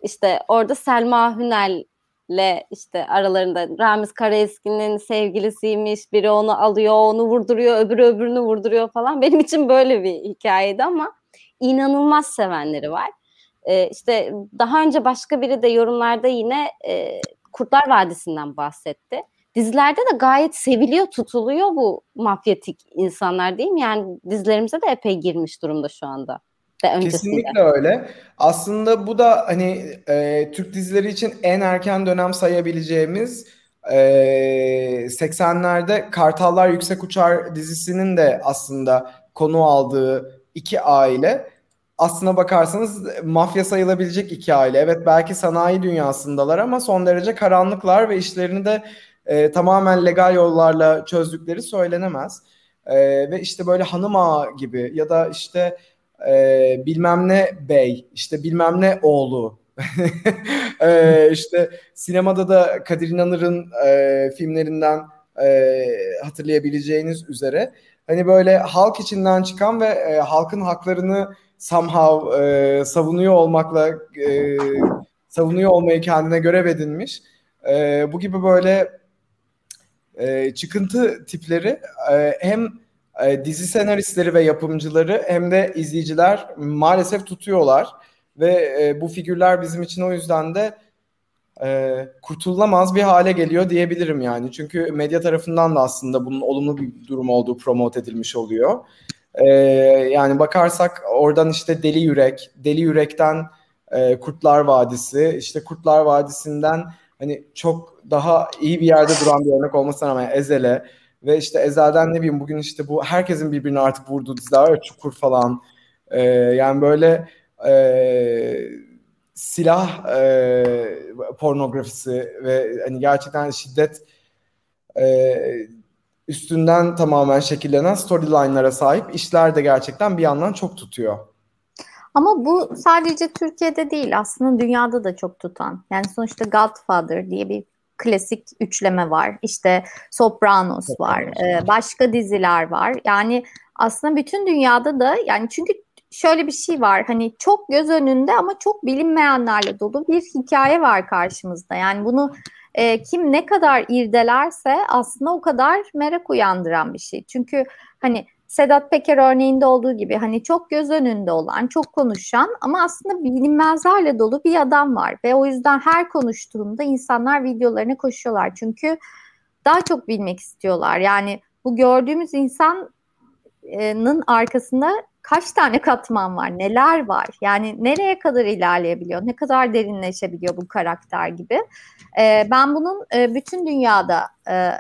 İşte orada Selma Hünel'le işte aralarında Ramiz Karaeski'nin sevgilisiymiş. Biri onu alıyor, onu vurduruyor, öbürü öbürünü vurduruyor falan. Benim için böyle bir hikayeydi ama inanılmaz sevenleri var. E, işte daha önce başka biri de yorumlarda yine e, Kurtlar Vadisi'nden bahsetti. Dizilerde de gayet seviliyor, tutuluyor bu mafyatik insanlar değil mi? Yani dizilerimize de epey girmiş durumda şu anda. Kesinlikle öyle. Aslında bu da hani e, Türk dizileri için en erken dönem sayabileceğimiz e, 80'lerde Kartallar Yüksek Uçar dizisinin de aslında konu aldığı iki aile aslına bakarsanız mafya sayılabilecek iki aile. Evet belki sanayi dünyasındalar ama son derece karanlıklar ve işlerini de e, tamamen legal yollarla çözdükleri söylenemez. E, ve işte böyle hanım ağa gibi ya da işte e, bilmem ne bey, işte bilmem ne oğlu. e, işte sinemada da Kadir İnanır'ın e, filmlerinden e, hatırlayabileceğiniz üzere hani böyle halk içinden çıkan ve e, halkın haklarını somehow e, savunuyor olmakla e, savunuyor olmayı kendine görev edinmiş. E, bu gibi böyle e, çıkıntı tipleri e, hem e, dizi senaristleri ve yapımcıları hem de izleyiciler maalesef tutuyorlar ve e, bu figürler bizim için o yüzden de e, kurtulamaz bir hale geliyor diyebilirim yani. Çünkü medya tarafından da aslında bunun olumlu bir durum olduğu promote edilmiş oluyor. E, yani bakarsak oradan işte Deli Yürek, Deli Yürek'ten e, Kurtlar Vadisi. İşte Kurtlar Vadisi'nden hani çok daha iyi bir yerde duran bir örnek olmasına rağmen Ezel'e ve işte Ezel'den ne bileyim bugün işte bu herkesin birbirine artık vurduğu diziler var Çukur falan. E, yani böyle e, silah e, pornografisi ve hani gerçekten şiddet e, üstünden tamamen şekillenen storyline'lara sahip işler de gerçekten bir yandan çok tutuyor. Ama bu sadece Türkiye'de değil aslında dünyada da çok tutan. Yani sonuçta Godfather diye bir klasik üçleme var. İşte Sopranos var. Ee, başka diziler var. Yani aslında bütün dünyada da yani çünkü şöyle bir şey var. Hani çok göz önünde ama çok bilinmeyenlerle dolu bir hikaye var karşımızda. Yani bunu e, kim ne kadar irdelerse aslında o kadar merak uyandıran bir şey. Çünkü hani Sedat Peker örneğinde olduğu gibi hani çok göz önünde olan, çok konuşan ama aslında bilinmezlerle dolu bir adam var. Ve o yüzden her konuştuğunda insanlar videolarına koşuyorlar. Çünkü daha çok bilmek istiyorlar. Yani bu gördüğümüz insanın arkasında kaç tane katman var, neler var? Yani nereye kadar ilerleyebiliyor, ne kadar derinleşebiliyor bu karakter gibi. E, ben bunun e, bütün dünyada e,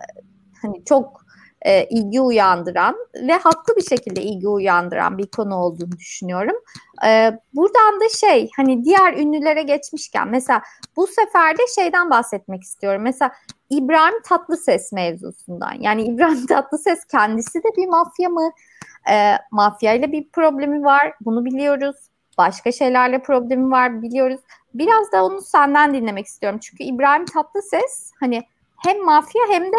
hani çok e, ilgi uyandıran ve haklı bir şekilde ilgi uyandıran bir konu olduğunu düşünüyorum. E, buradan da şey hani diğer ünlülere geçmişken mesela bu sefer de şeyden bahsetmek istiyorum. Mesela İbrahim Tatlıses mevzusundan. Yani İbrahim Tatlıses kendisi de bir mafya mı? E, mafya ile bir problemi var. Bunu biliyoruz. Başka şeylerle problemi var biliyoruz. Biraz da onu senden dinlemek istiyorum. Çünkü İbrahim Tatlıses hani hem mafya hem de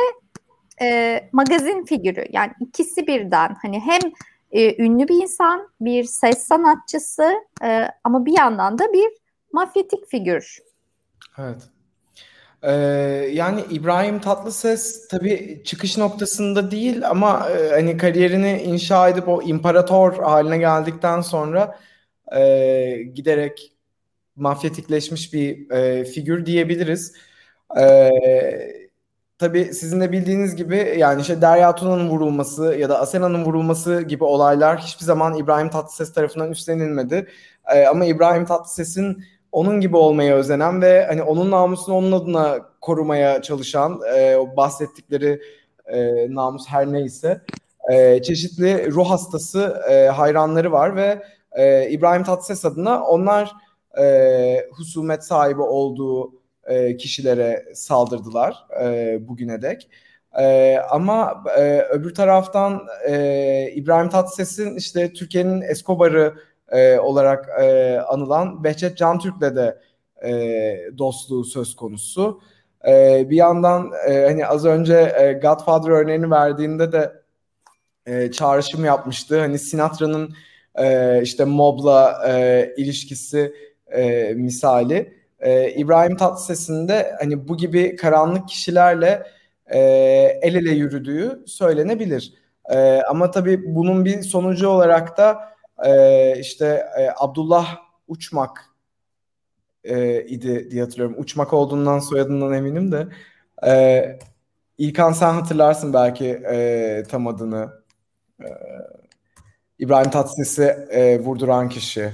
e, magazin figürü. Yani ikisi birden hani hem e, ünlü bir insan, bir ses sanatçısı e, ama bir yandan da bir mafyatik figür. Evet. Ee, yani İbrahim Tatlıses tabii çıkış noktasında değil ama e, hani kariyerini inşa edip o imparator haline geldikten sonra e, giderek mafyatikleşmiş bir e, figür diyebiliriz. E, tabii sizin de bildiğiniz gibi yani işte Derya Tuna'nın vurulması ya da Asena'nın vurulması gibi olaylar hiçbir zaman İbrahim Tatlıses tarafından üstlenilmedi. E, ama İbrahim Tatlıses'in onun gibi olmaya özenen ve hani onun namusunu onun adına korumaya çalışan e, o bahsettikleri e, namus her neyse e, çeşitli ruh hastası e, hayranları var ve e, İbrahim Tatlıses adına onlar e, husumet sahibi olduğu e, kişilere saldırdılar e, bugüne dek. E, ama e, öbür taraftan e, İbrahim Tatlıses'in işte Türkiye'nin Escobar'ı e, olarak e, anılan Behçet Cantürk'le de e, dostluğu söz konusu. E, bir yandan e, hani az önce e, Godfather örneğini verdiğinde de e, çağrışım yapmıştı. Hani Sinatra'nın e, işte mobla e, ilişkisi e, misali. E, İbrahim Tatlıses'in de hani bu gibi karanlık kişilerle e, el ele yürüdüğü söylenebilir. E, ama tabii bunun bir sonucu olarak da e, işte e, Abdullah Uçmak e, idi diye hatırlıyorum. Uçmak olduğundan soyadından eminim de. E, İlkan sen hatırlarsın belki e, tam adını. E, İbrahim Tatlıses'i e, vurduran kişi.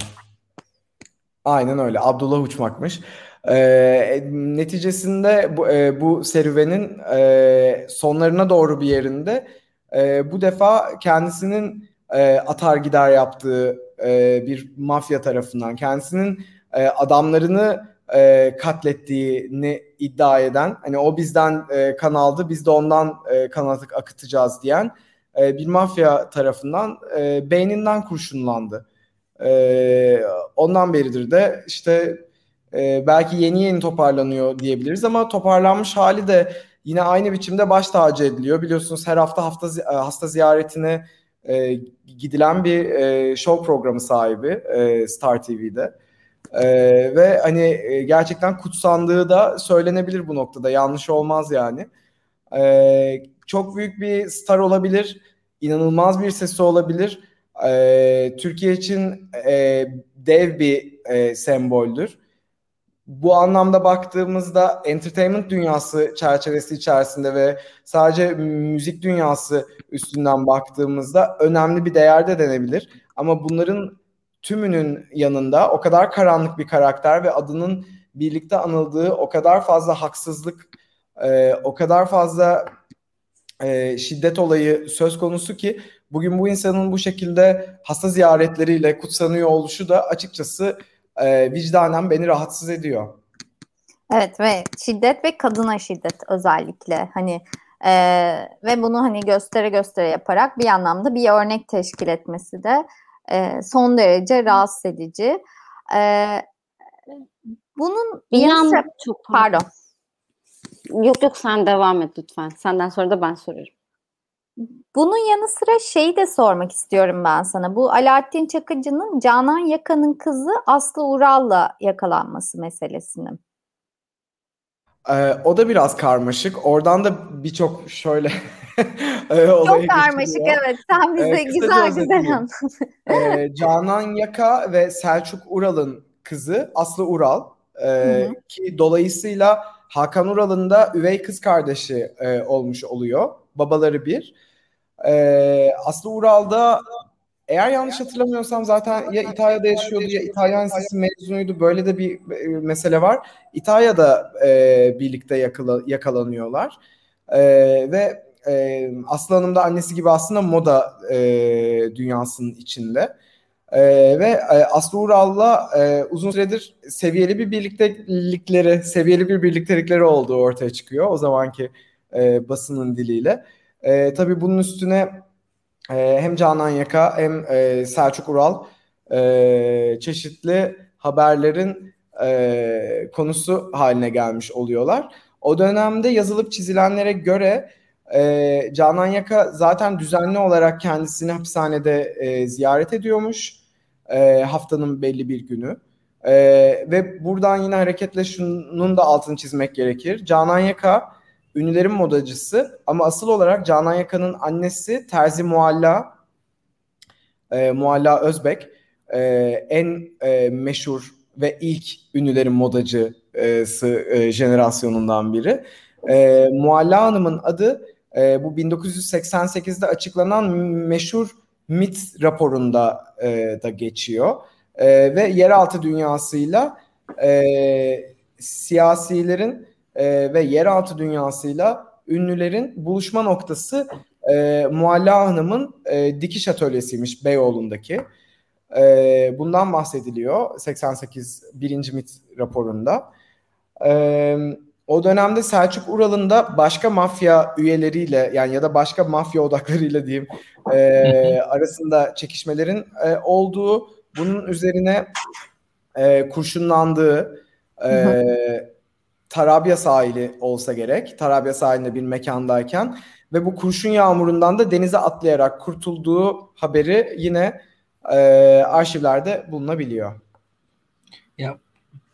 Aynen öyle. Abdullah Uçmak'mış. E, neticesinde bu, e, bu serüvenin e, sonlarına doğru bir yerinde e, bu defa kendisinin e, atar gider yaptığı e, bir mafya tarafından kendisinin e, adamlarını e, katlettiğini iddia eden hani o bizden e, kan aldı biz de ondan e, kan akıtacağız diyen e, bir mafya tarafından e, beyninden kurşunlandı. E, ondan beridir de işte e, belki yeni yeni toparlanıyor diyebiliriz ama toparlanmış hali de yine aynı biçimde baş tacı ediliyor. Biliyorsunuz her hafta hafta hasta ziyaretine e, gidilen bir e, show programı sahibi e, Star TV'de. E, ve hani e, gerçekten kutsandığı da söylenebilir bu noktada. Yanlış olmaz yani. E, çok büyük bir star olabilir. inanılmaz bir sesi olabilir. E, Türkiye için e, dev bir e, semboldür bu anlamda baktığımızda entertainment dünyası çerçevesi içerisinde ve sadece müzik dünyası üstünden baktığımızda önemli bir değer de denebilir. Ama bunların tümünün yanında o kadar karanlık bir karakter ve adının birlikte anıldığı o kadar fazla haksızlık, e, o kadar fazla e, şiddet olayı söz konusu ki bugün bu insanın bu şekilde hasta ziyaretleriyle kutsanıyor oluşu da açıkçası e, vicdanen beni rahatsız ediyor. Evet ve şiddet ve kadına şiddet özellikle hani e, ve bunu hani göstere göstere yaparak bir anlamda bir örnek teşkil etmesi de e, son derece rahatsız edici. E, bunun İnan sıra, çok pardon. Yok yok sen devam et lütfen. Senden sonra da ben sorarım. Bunun yanı sıra şeyi de sormak istiyorum ben sana. Bu Alaaddin Çakıcı'nın Canan Yakan'ın kızı Aslı Ural'la yakalanması meselesini. Ee, o da biraz karmaşık. Oradan da birçok şöyle Çok karmaşık geçiriyor. evet. Sen bize ee, güzel güzel anlat. ee, Canan Yaka ve Selçuk Ural'ın kızı Aslı Ural. Ee, ki dolayısıyla Hakan Ural'ın da üvey kız kardeşi e, olmuş oluyor. Babaları bir. Ee, Aslı Ural'da eğer yanlış hatırlamıyorsam zaten ya İtalya'da yaşıyordu ya İtalyan Lisesi mezunuydu. Böyle de bir mesele var. İtalya'da e, birlikte yakala, yakalanıyorlar. E, ve e, Aslı Hanım da annesi gibi aslında moda e, dünyasının içinde. E, ve e, Aslı Ural'la e, uzun süredir seviyeli bir birliktelikleri, seviyeli bir birliktelikleri olduğu ortaya çıkıyor. O zamanki e, basının diliyle. E, tabii bunun üstüne e, hem Canan Yaka hem e, Selçuk Ural e, çeşitli haberlerin e, konusu haline gelmiş oluyorlar. O dönemde yazılıp çizilenlere göre e, Canan Yaka zaten düzenli olarak kendisini hapishanede e, ziyaret ediyormuş e, haftanın belli bir günü. E, ve buradan yine hareketle şunun da altını çizmek gerekir. Canan Yaka ünlülerin modacısı ama asıl olarak Canan Yaka'nın annesi Terzi Mualla e, Mualla Özbek e, en e, meşhur ve ilk ünlülerin modacısı e, jenerasyonundan biri. E, Mualla Hanım'ın adı e, bu 1988'de açıklanan meşhur MIT raporunda e, da geçiyor. E, ve yeraltı dünyasıyla e, siyasilerin e, ve yeraltı dünyasıyla ünlülerin buluşma noktası e, Mualla Hanım'ın e, dikiş atölyesiymiş Beyoğlu'ndaki. E, bundan bahsediliyor 88 birinci MIT raporunda. E, o dönemde Selçuk Ural'ın da başka mafya üyeleriyle yani ya da başka mafya odaklarıyla diyeyim e, arasında çekişmelerin e, olduğu, bunun üzerine e, kurşunlandığı, e, Tarabya sahili olsa gerek. Tarabya sahilinde bir mekandayken ve bu kurşun yağmurundan da denize atlayarak kurtulduğu haberi yine e, arşivlerde bulunabiliyor. Ya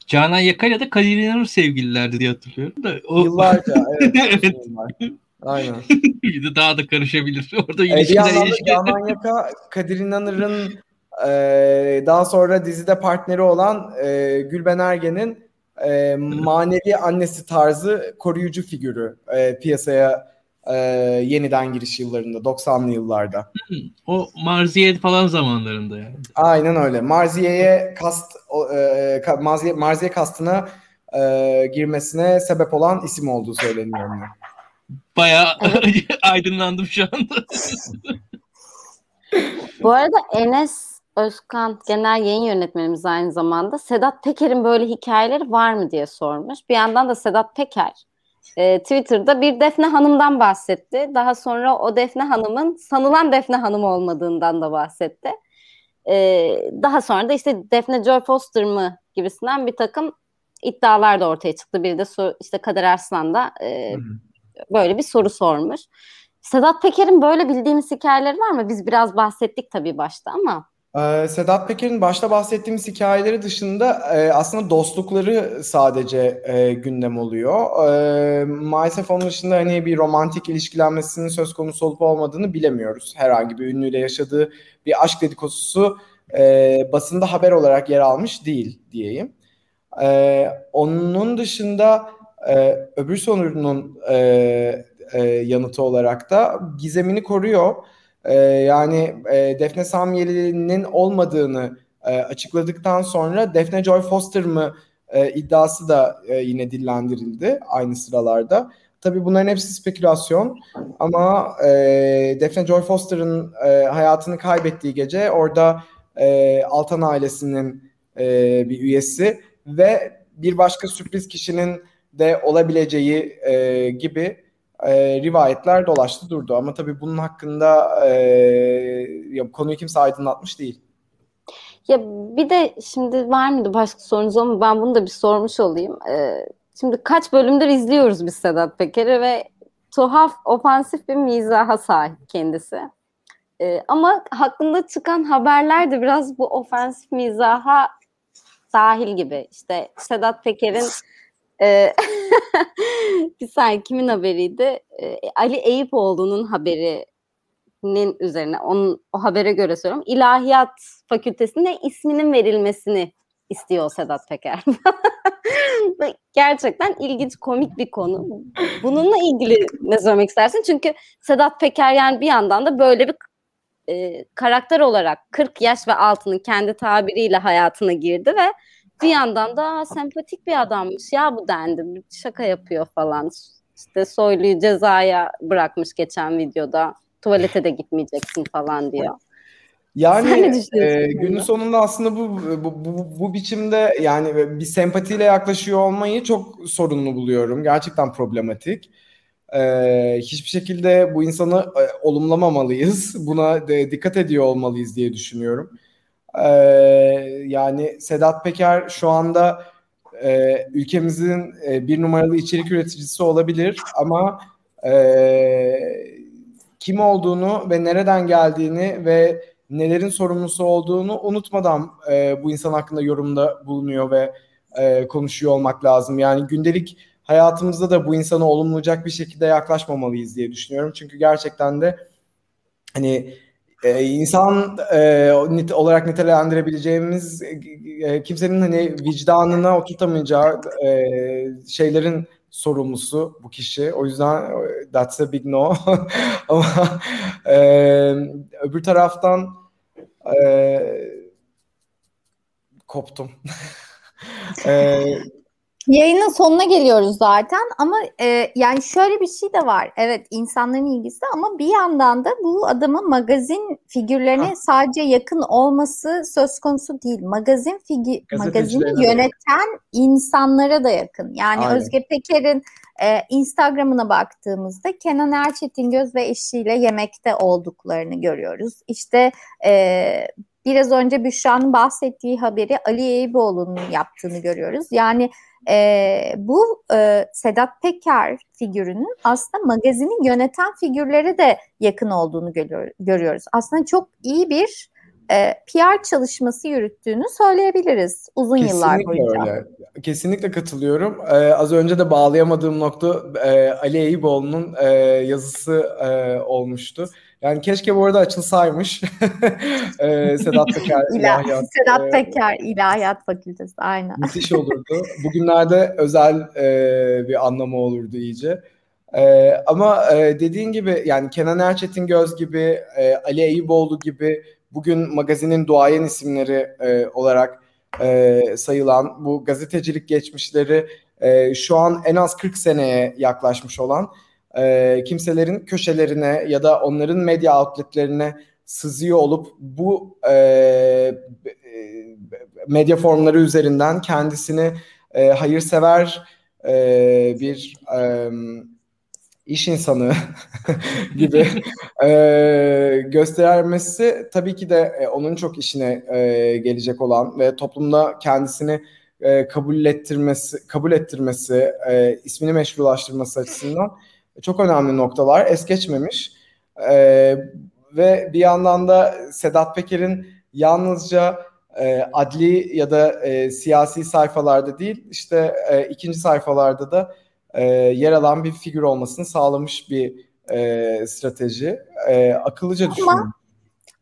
Canan Yakayla da Kadir İnanır sevgililerdi diye hatırlıyorum da. O... Yıllarca evet. evet. Aynen. daha da karışabilir. Orada ilişkiler e, ilişkiler. Canan Yaka Kadir İnanır'ın e, daha sonra dizide partneri olan e, Gülben Ergen'in e, manevi annesi tarzı koruyucu figürü e, piyasaya e, yeniden giriş yıllarında 90'lı yıllarda. O Marziye falan zamanlarında yani. Aynen öyle. Marziye'ye kast e, Marziye, Marziye kastına e, girmesine sebep olan isim olduğu söyleniyor. Yani. Bayağı aydınlandım şu anda. Bu arada Enes Özkan genel yayın yönetmenimiz aynı zamanda Sedat Peker'in böyle hikayeleri var mı diye sormuş. Bir yandan da Sedat Peker e, Twitter'da bir Defne Hanım'dan bahsetti. Daha sonra o Defne Hanım'ın sanılan Defne Hanım olmadığından da bahsetti. E, daha sonra da işte Defne Joy Foster mı gibisinden bir takım iddialar da ortaya çıktı. Bir de so, işte Kader Arslan da e, böyle bir soru sormuş. Sedat Peker'in böyle bildiğimiz hikayeleri var mı? Biz biraz bahsettik tabii başta ama. Ee, Sedat Peker'in başta bahsettiğimiz hikayeleri dışında e, aslında dostlukları sadece e, gündem oluyor. E, maalesef onun dışında hani bir romantik ilişkilenmesinin söz konusu olup olmadığını bilemiyoruz. Herhangi bir ünlüyle yaşadığı bir aşk dedikodusu e, basında haber olarak yer almış değil diyeyim. E, onun dışında e, öbür sorunun yanıtı olarak da gizemini koruyor. E, yani e, Defne Samyeli'nin olmadığını e, açıkladıktan sonra Daphne Joy Foster mı e, iddiası da e, yine dillendirildi aynı sıralarda. Tabii bunların hepsi spekülasyon ama e, Daphne Joy Foster'ın e, hayatını kaybettiği gece orada e, Altan ailesinin e, bir üyesi ve bir başka sürpriz kişinin de olabileceği e, gibi e, rivayetler dolaştı durdu. Ama tabii bunun hakkında e, ya, konuyu kimse aydınlatmış değil. Ya bir de şimdi var mıydı başka sorunuz ama ben bunu da bir sormuş olayım. Ee, şimdi kaç bölümdür izliyoruz biz Sedat Peker'i ve tuhaf, ofansif bir mizaha sahip kendisi. Ee, ama hakkında çıkan haberler de biraz bu ofansif mizaha dahil gibi. İşte Sedat Peker'in e, bir saniye kimin haberiydi? E, Ali Eyüpoğlu'nun haberi nin üzerine onun o habere göre söylüyorum. İlahiyat Fakültesine isminin verilmesini istiyor Sedat Peker. Gerçekten ilginç, komik bir konu. Bununla ilgili ne söylemek istersin? Çünkü Sedat Peker yani bir yandan da böyle bir e, karakter olarak 40 yaş ve altının kendi tabiriyle hayatına girdi ve bir yandan da sempatik bir adammış ya bu dendi. Şaka yapıyor falan. İşte Soylu'yu cezaya bırakmış geçen videoda tuvalete de gitmeyeceksin falan diyor. Yani e, günün sonunda aslında bu, bu, bu, bu biçimde yani bir sempatiyle yaklaşıyor olmayı çok sorunlu buluyorum. Gerçekten problematik. E, hiçbir şekilde bu insanı e, olumlamamalıyız. Buna de, dikkat ediyor olmalıyız diye düşünüyorum. E, yani Sedat Peker şu anda e, ülkemizin e, bir numaralı içerik üreticisi olabilir ama e, kim olduğunu ve nereden geldiğini ve nelerin sorumlusu olduğunu unutmadan e, bu insan hakkında yorumda bulunuyor ve e, konuşuyor olmak lazım. Yani gündelik hayatımızda da bu insana olumlayacak bir şekilde yaklaşmamalıyız diye düşünüyorum. Çünkü gerçekten de hani e, insan e, nit olarak nitelendirebileceğimiz e, kimsenin hani vicdanına oturtamayacağı e, şeylerin sorumlusu bu kişi. O yüzden e, that's a big no. Ama e, öbür taraftan e, koptum. e, Yayının sonuna geliyoruz zaten ama e, yani şöyle bir şey de var. Evet insanların ilgisi ama bir yandan da bu adamın magazin figürlerine ha. sadece yakın olması söz konusu değil. Magazin figü magazini yöneten insanlara da yakın. Yani Aynen. Özge Peker'in e, Instagram'ına baktığımızda Kenan Erçetin Göz ve eşiyle yemekte olduklarını görüyoruz. İşte e, biraz önce Büşra'nın bahsettiği haberi Ali Eyüboğlu'nun yaptığını görüyoruz. Yani e, bu e, Sedat Peker figürünün aslında magazinin yöneten figürlere de yakın olduğunu görüyor, görüyoruz. Aslında çok iyi bir e, PR çalışması yürüttüğünü söyleyebiliriz uzun Kesinlikle yıllar boyunca. Öyle. Kesinlikle katılıyorum. Ee, az önce de bağlayamadığım nokta e, Ali Eyüboğlu'nun e, yazısı e, olmuştu. Yani keşke bu arada açılsaymış. ee, Sedat Peker İlahiyat. Sedat Peker İlahiyat Fakültesi aynen. Müthiş olurdu. Bugünlerde özel e, bir anlamı olurdu iyice. E, ama e, dediğin gibi yani Kenan Erçetin Göz gibi, e, Ali Eyüboğlu gibi bugün magazinin duayen isimleri e, olarak e, sayılan bu gazetecilik geçmişleri e, şu an en az 40 seneye yaklaşmış olan e, kimselerin köşelerine ya da onların medya outletlerine sızıyor olup bu e, e, medya formları üzerinden kendisini e, hayırsever e, bir e, iş insanı gibi e, göstermesi tabii ki de e, onun çok işine e, gelecek olan ve toplumda kendisini e, kabul ettirmesi, kabul ettirmesi, e, ismini meşrulaştırması açısından çok önemli noktalar. Es geçmemiş. E, ve bir yandan da Sedat Peker'in yalnızca e, adli ya da e, siyasi sayfalarda değil, işte e, ikinci sayfalarda da e, yer alan bir figür olmasını sağlamış bir e, strateji. E, akıllıca düşünüyorum.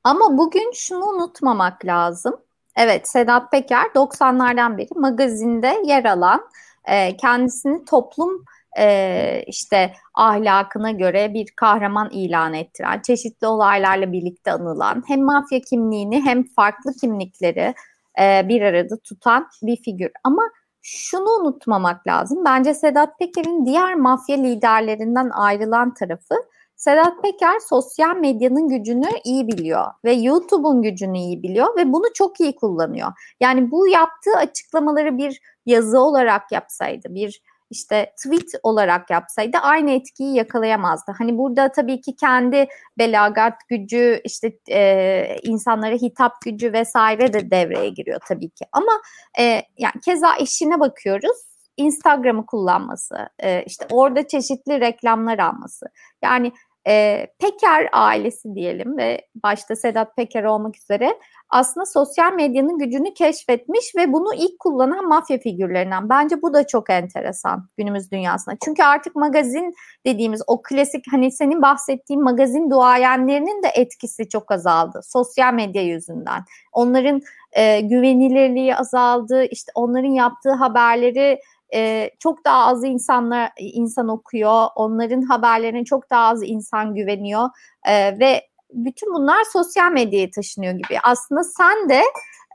Ama bugün şunu unutmamak lazım. Evet Sedat Peker 90'lardan beri magazinde yer alan e, kendisini toplum e, işte ahlakına göre bir kahraman ilan ettiren, çeşitli olaylarla birlikte anılan hem mafya kimliğini hem farklı kimlikleri e, bir arada tutan bir figür. Ama şunu unutmamak lazım. Bence Sedat Peker'in diğer mafya liderlerinden ayrılan tarafı Sedat Peker sosyal medyanın gücünü iyi biliyor ve YouTube'un gücünü iyi biliyor ve bunu çok iyi kullanıyor. Yani bu yaptığı açıklamaları bir yazı olarak yapsaydı, bir işte tweet olarak yapsaydı aynı etkiyi yakalayamazdı. Hani burada tabii ki kendi belagat gücü, işte e, insanlara hitap gücü vesaire de devreye giriyor tabii ki. Ama e, yani keza eşine bakıyoruz. Instagram'ı kullanması, e, işte orada çeşitli reklamlar alması. Yani e, Peker ailesi diyelim ve başta Sedat Peker olmak üzere aslında sosyal medyanın gücünü keşfetmiş ve bunu ilk kullanan mafya figürlerinden. Bence bu da çok enteresan günümüz dünyasında. Çünkü artık magazin dediğimiz o klasik hani senin bahsettiğin magazin duayenlerinin de etkisi çok azaldı. Sosyal medya yüzünden. Onların e, güvenilirliği azaldı. İşte onların yaptığı haberleri e, çok daha az insanlar insan okuyor. Onların haberlerine çok daha az insan güveniyor e, ve bütün bunlar sosyal medyaya taşınıyor gibi. Aslında sen de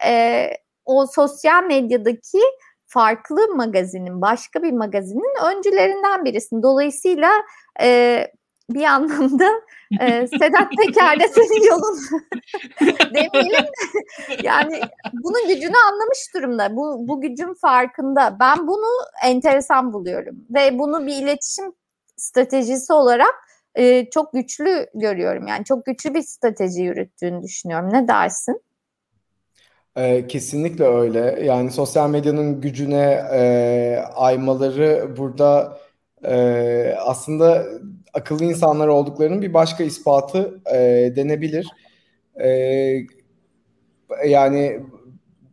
e, o sosyal medyadaki farklı magazinin, başka bir magazinin öncülerinden birisin. Dolayısıyla e, bir anlamda e, Sedat Peker de senin yolun demeyelim yani bunun gücünü anlamış durumda. Bu, bu gücün farkında. Ben bunu enteresan buluyorum ve bunu bir iletişim stratejisi olarak e, çok güçlü görüyorum. Yani çok güçlü bir strateji yürüttüğünü düşünüyorum. Ne dersin? Kesinlikle öyle. Yani sosyal medyanın gücüne e, aymaları burada e, aslında akıllı insanlar olduklarının bir başka ispatı e, denebilir. E, yani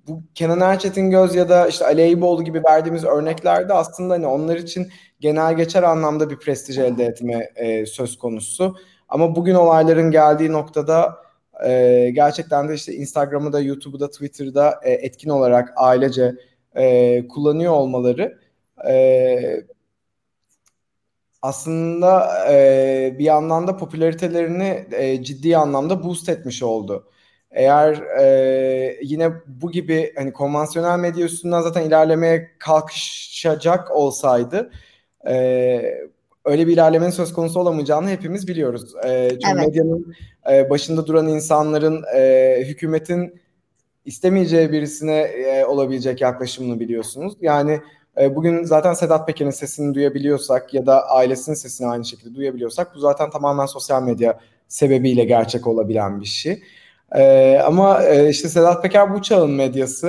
bu Kenan Erçetin Göz ya da işte Ali Eyüboğlu gibi verdiğimiz örneklerde aslında hani onlar için genel geçer anlamda bir prestij elde etme e, söz konusu. Ama bugün olayların geldiği noktada e, gerçekten de işte Instagram'ı da YouTube'u da Twitter'da e, etkin olarak ailece e, kullanıyor olmaları e, aslında e, bir yandan da popülaritelerini e, ciddi anlamda boost etmiş oldu. Eğer e, yine bu gibi hani konvansiyonel medya üstünden zaten ilerlemeye kalkışacak olsaydı e, öyle bir ilerlemenin söz konusu olamayacağını hepimiz biliyoruz. E, çünkü evet. medyanın e, başında duran insanların e, hükümetin istemeyeceği birisine e, olabilecek yaklaşımını biliyorsunuz. Yani e, bugün zaten Sedat Peker'in sesini duyabiliyorsak ya da ailesinin sesini aynı şekilde duyabiliyorsak bu zaten tamamen sosyal medya sebebiyle gerçek olabilen bir şey. Ee, ama e, işte Sedat Peker bu çağın medyası,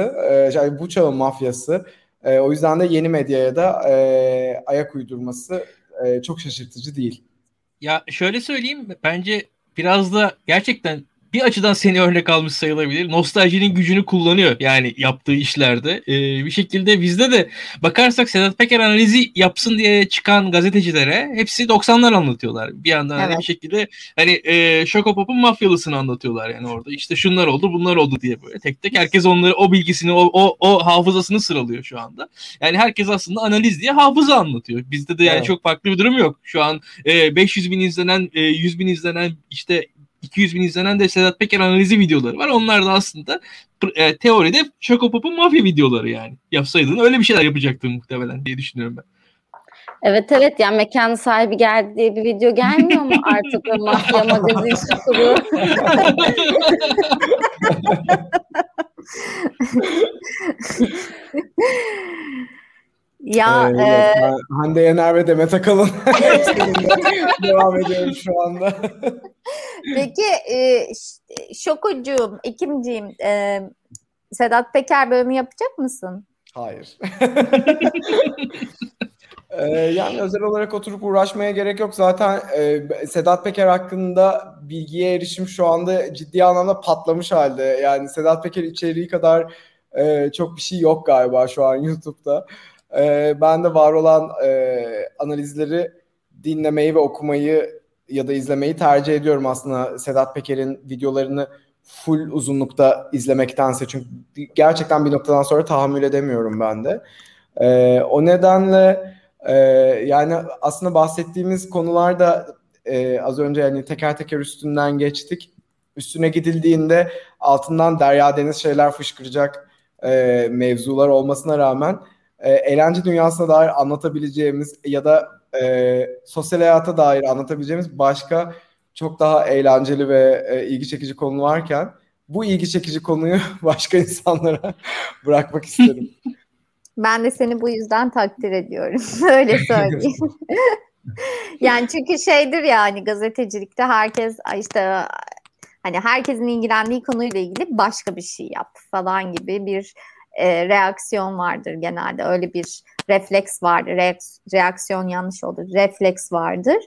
e, bu çağın mafyası. E, o yüzden de yeni medyaya da e, ayak uydurması e, çok şaşırtıcı değil. Ya şöyle söyleyeyim, bence biraz da gerçekten bir açıdan seni örnek almış sayılabilir. Nostaljinin gücünü kullanıyor yani yaptığı işlerde. Ee, bir şekilde bizde de bakarsak Sedat Peker analizi yapsın diye çıkan gazetecilere hepsi 90'lar anlatıyorlar. Bir yandan evet. hani bir şekilde hani e, Şokopop'un mafyalısını anlatıyorlar yani orada. İşte şunlar oldu bunlar oldu diye böyle tek tek herkes onları o bilgisini o, o, o hafızasını sıralıyor şu anda. Yani herkes aslında analiz diye hafıza anlatıyor. Bizde de yani evet. çok farklı bir durum yok. Şu an e, 500 bin izlenen e, 100 bin izlenen işte 200 bin izlenen de Sedat Peker analizi videoları var. Onlar da aslında e, teoride Şokopop'un mafya videoları yani. Yapsaydın öyle bir şeyler yapacaktın muhtemelen diye düşünüyorum ben. Evet evet yani mekanı sahibi geldi diye bir video gelmiyor mu artık o mafya magazin şukuru? Ya ee, e... Hande Yener ve Demet Akalın devam ediyoruz şu anda. Peki e, Şokocuğum, Ekimciğim e, Sedat Peker bölümü yapacak mısın? Hayır. ee, yani özel olarak oturup uğraşmaya gerek yok. Zaten e, Sedat Peker hakkında bilgiye erişim şu anda ciddi anlamda patlamış halde. Yani Sedat Peker içeriği kadar e, çok bir şey yok galiba şu an YouTube'da. E, ben de var olan e, analizleri dinlemeyi ve okumayı ya da izlemeyi tercih ediyorum aslında Sedat Peker'in videolarını full uzunlukta izlemektense çünkü gerçekten bir noktadan sonra tahammül edemiyorum ben de. E, o nedenle e, yani aslında bahsettiğimiz konularda e, az önce yani teker teker üstünden geçtik. Üstüne gidildiğinde altından derya deniz şeyler fışkıracak e, mevzular olmasına rağmen e, eğlence dünyasına dair anlatabileceğimiz ya da e, sosyal hayata dair anlatabileceğimiz başka çok daha eğlenceli ve e, ilgi çekici konu varken bu ilgi çekici konuyu başka insanlara bırakmak isterim. Ben de seni bu yüzden takdir ediyorum. Öyle söyleyeyim. yani çünkü şeydir ya hani gazetecilikte herkes işte hani herkesin ilgilendiği konuyla ilgili başka bir şey yap falan gibi bir e, reaksiyon vardır genelde. Öyle bir refleks vardır. Re- reaksiyon yanlış olur. Refleks vardır.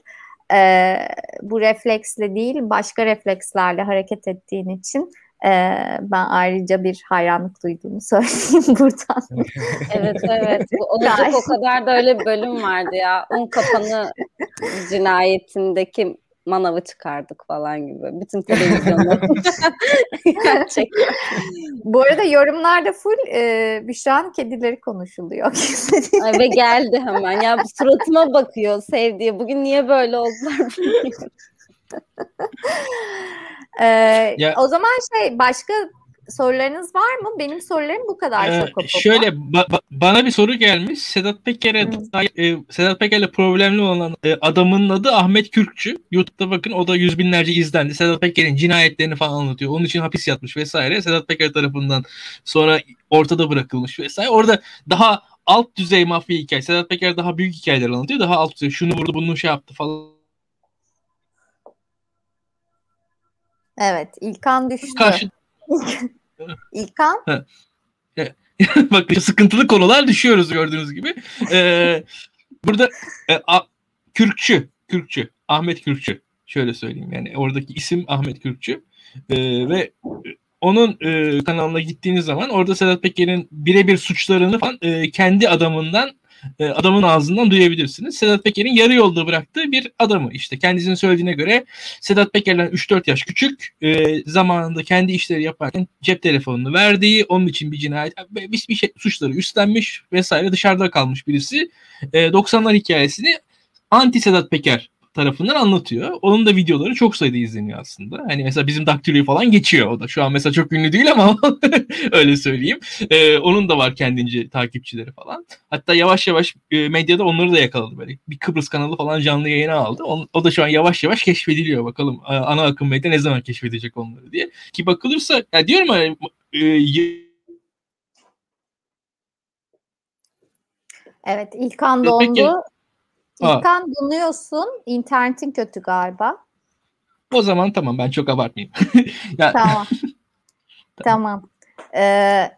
E, bu refleksle değil başka reflekslerle hareket ettiğin için e, ben ayrıca bir hayranlık duyduğumu söyleyeyim buradan. evet evet. Bu olacak o kadar da öyle bir bölüm vardı ya. Un kapanı cinayetindeki manavı çıkardık falan gibi. Bütün televizyonlar. Gerçekten. Bu arada yorumlarda full e, Büşra'nın kedileri konuşuluyor. Ay, ve geldi hemen. Ya suratıma bakıyor sevdiği. Bugün niye böyle oldular bilmiyorum. ee, ya, o zaman şey başka sorularınız var mı? Benim sorularım bu kadar. Ee, şöyle ba- ba- bana bir soru gelmiş. Sedat Peker'e e, Sedat Peker'le problemli olan e, adamın adı Ahmet Kürkçü. YouTube'da bakın o da yüz binlerce izlendi. Sedat Peker'in cinayetlerini falan anlatıyor. Onun için hapis yatmış vesaire. Sedat Peker tarafından sonra ortada bırakılmış vesaire. Orada daha alt düzey mafya hikaye. Sedat Peker daha büyük hikayeler anlatıyor. Daha alt düzey. Şunu vurdu bunu şey yaptı falan. Evet. İlkan düştü. Karşı, İlkan? Bak sıkıntılı konular düşüyoruz gördüğünüz gibi. Ee, burada e, a, Kürkçü, Kürkçü, Ahmet Kürkçü. Şöyle söyleyeyim yani oradaki isim Ahmet Kürkçü. Ee, ve onun e, kanalına gittiğiniz zaman orada Sedat Peker'in birebir suçlarını falan e, kendi adamından e, adamın ağzından duyabilirsiniz. Sedat Peker'in yarı yolda bıraktığı bir adamı işte kendisinin söylediğine göre Sedat Peker'den 3-4 yaş küçük e, zamanında kendi işleri yaparken cep telefonunu verdiği onun için bir cinayet bir, bir şey, suçları üstlenmiş vesaire dışarıda kalmış birisi e, 90'lar hikayesini anti Sedat Peker tarafından anlatıyor. Onun da videoları çok sayıda izleniyor aslında. Hani mesela bizim Daktilo'yu falan geçiyor o da. Şu an mesela çok ünlü değil ama öyle söyleyeyim. Ee, onun da var kendince takipçileri falan. Hatta yavaş yavaş e, medyada onları da yakaladı böyle. Bir Kıbrıs kanalı falan canlı yayına aldı. O, o da şu an yavaş yavaş keşfediliyor. Bakalım ana akım medya ne zaman keşfedecek onları diye. Ki bakılırsa ya diyorum hani e, Evet İlkan dondu. Peki, İlkan donuyorsun. İnternetin kötü galiba. O zaman tamam ben çok abartmayayım. ya... Tamam. tamam. Ee,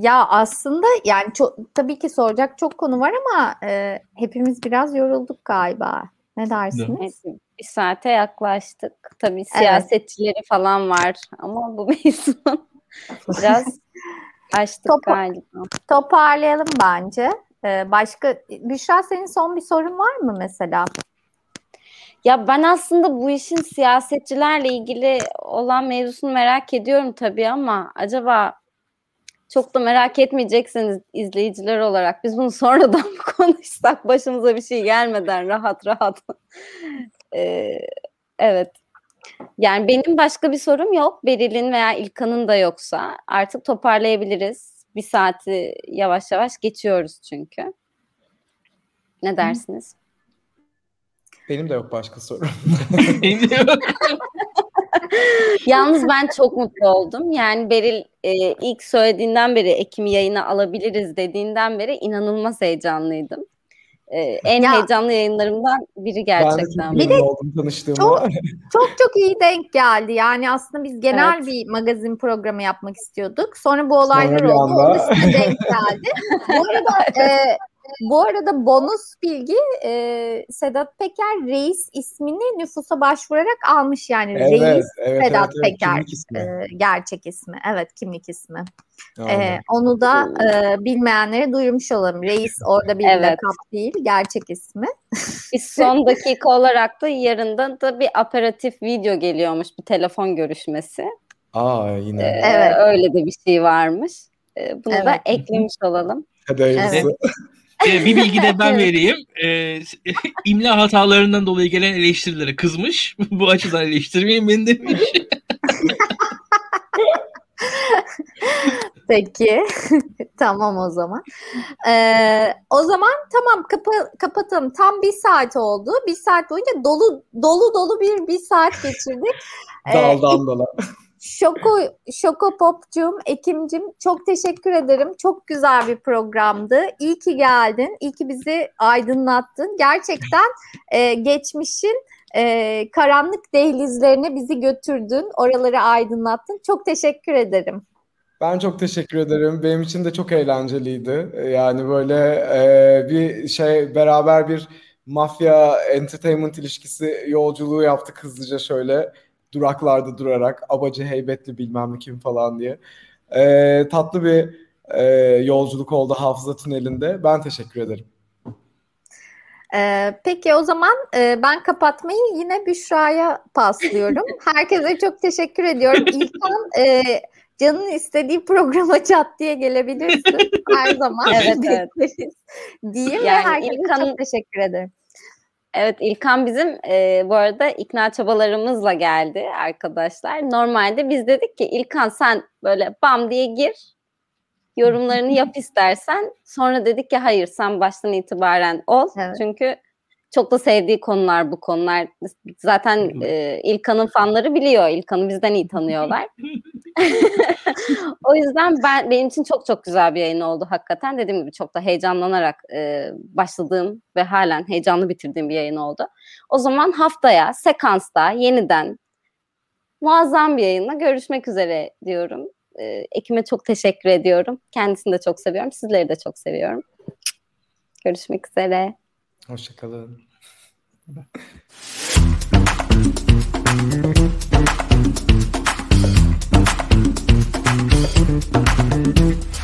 ya aslında yani çok tabii ki soracak çok konu var ama e, hepimiz biraz yorulduk galiba. Ne dersiniz? Evet, bir saate yaklaştık. Tabii siyasetçileri evet. falan var ama bu mevzunun biraz açtık Topa- galiba. Toparlayalım bence. Ee, başka Büşra senin son bir sorun var mı mesela? Ya ben aslında bu işin siyasetçilerle ilgili olan mevzusunu merak ediyorum tabii ama acaba çok da merak etmeyeceksiniz izleyiciler olarak. Biz bunu sonradan konuşsak başımıza bir şey gelmeden rahat rahat. ee, evet. Yani benim başka bir sorum yok. Beril'in veya İlkan'ın da yoksa artık toparlayabiliriz bir saati yavaş yavaş geçiyoruz çünkü. Ne dersiniz? Benim de yok başka soru. Yalnız ben çok mutlu oldum. Yani Beril e, ilk söylediğinden beri Ekim yayına alabiliriz dediğinden beri inanılmaz heyecanlıydım. E, en ya, heyecanlı yayınlarımdan biri gerçekten. Ben de çok oldum tanıştığıma. Çok, çok çok iyi denk geldi. Yani aslında biz genel evet. bir magazin programı yapmak istiyorduk. Sonra bu olaylar Sonra oldu. Anda... Onun denk geldi. bu arada e, bu arada bonus bilgi e, Sedat Peker reis ismini nüfusa başvurarak almış yani evet, reis evet, Sedat evet, evet, Peker ismi. E, gerçek ismi evet kimlik ismi. E, onu da e, bilmeyenlere duyurmuş olalım. Reis orada bir evet. lakap değil gerçek ismi. Biz son dakika olarak da yarından da bir aperatif video geliyormuş bir telefon görüşmesi. Aa yine. Ee, evet. Öyle de bir şey varmış. Ee, bunu evet. da eklemiş olalım. Hadi evet. Ee, bir bilgi de ben vereyim. Ee, imla hatalarından dolayı gelen eleştirilere kızmış. Bu açıdan eleştirmeyin beni demiş. Peki. tamam o zaman. Ee, o zaman tamam kapa- kapatalım. Tam bir saat oldu. Bir saat boyunca dolu dolu dolu bir bir saat geçirdik. Ee, Daldan dala. Şoko, Şoko Pop'cum, Ekim'cim çok teşekkür ederim. Çok güzel bir programdı. İyi ki geldin. İyi ki bizi aydınlattın. Gerçekten e, geçmişin e, karanlık dehlizlerine bizi götürdün. Oraları aydınlattın. Çok teşekkür ederim. Ben çok teşekkür ederim. Benim için de çok eğlenceliydi. Yani böyle e, bir şey beraber bir mafya entertainment ilişkisi yolculuğu yaptık hızlıca şöyle duraklarda durarak abacı heybetli bilmem ne kim falan diye. E, tatlı bir e, yolculuk oldu hafıza tünelinde. Ben teşekkür ederim. Ee, peki o zaman e, ben kapatmayı yine Büşra'ya paslıyorum. Herkese çok teşekkür ediyorum. İlkan e, canın istediği programa çat diye gelebilirsin. Her zaman Evet, evet. diyeyim ve Yani herkese İlkan'ın- çok teşekkür ederim. Evet İlkan bizim e, bu arada ikna çabalarımızla geldi arkadaşlar. Normalde biz dedik ki İlkan sen böyle bam diye gir. Yorumlarını yap istersen. Sonra dedik ki hayır sen baştan itibaren ol. Evet. Çünkü çok da sevdiği konular bu konular. Zaten e, İlkan'ın fanları biliyor. İlkan'ı bizden iyi tanıyorlar. o yüzden ben benim için çok çok güzel bir yayın oldu hakikaten. Dediğim gibi çok da heyecanlanarak e, başladığım ve halen heyecanlı bitirdiğim bir yayın oldu. O zaman haftaya sekansta yeniden muazzam bir yayınla görüşmek üzere diyorum. E, Ekim'e çok teşekkür ediyorum. Kendisini de çok seviyorum. Sizleri de çok seviyorum. Görüşmek üzere. Hoşçakalın. Thank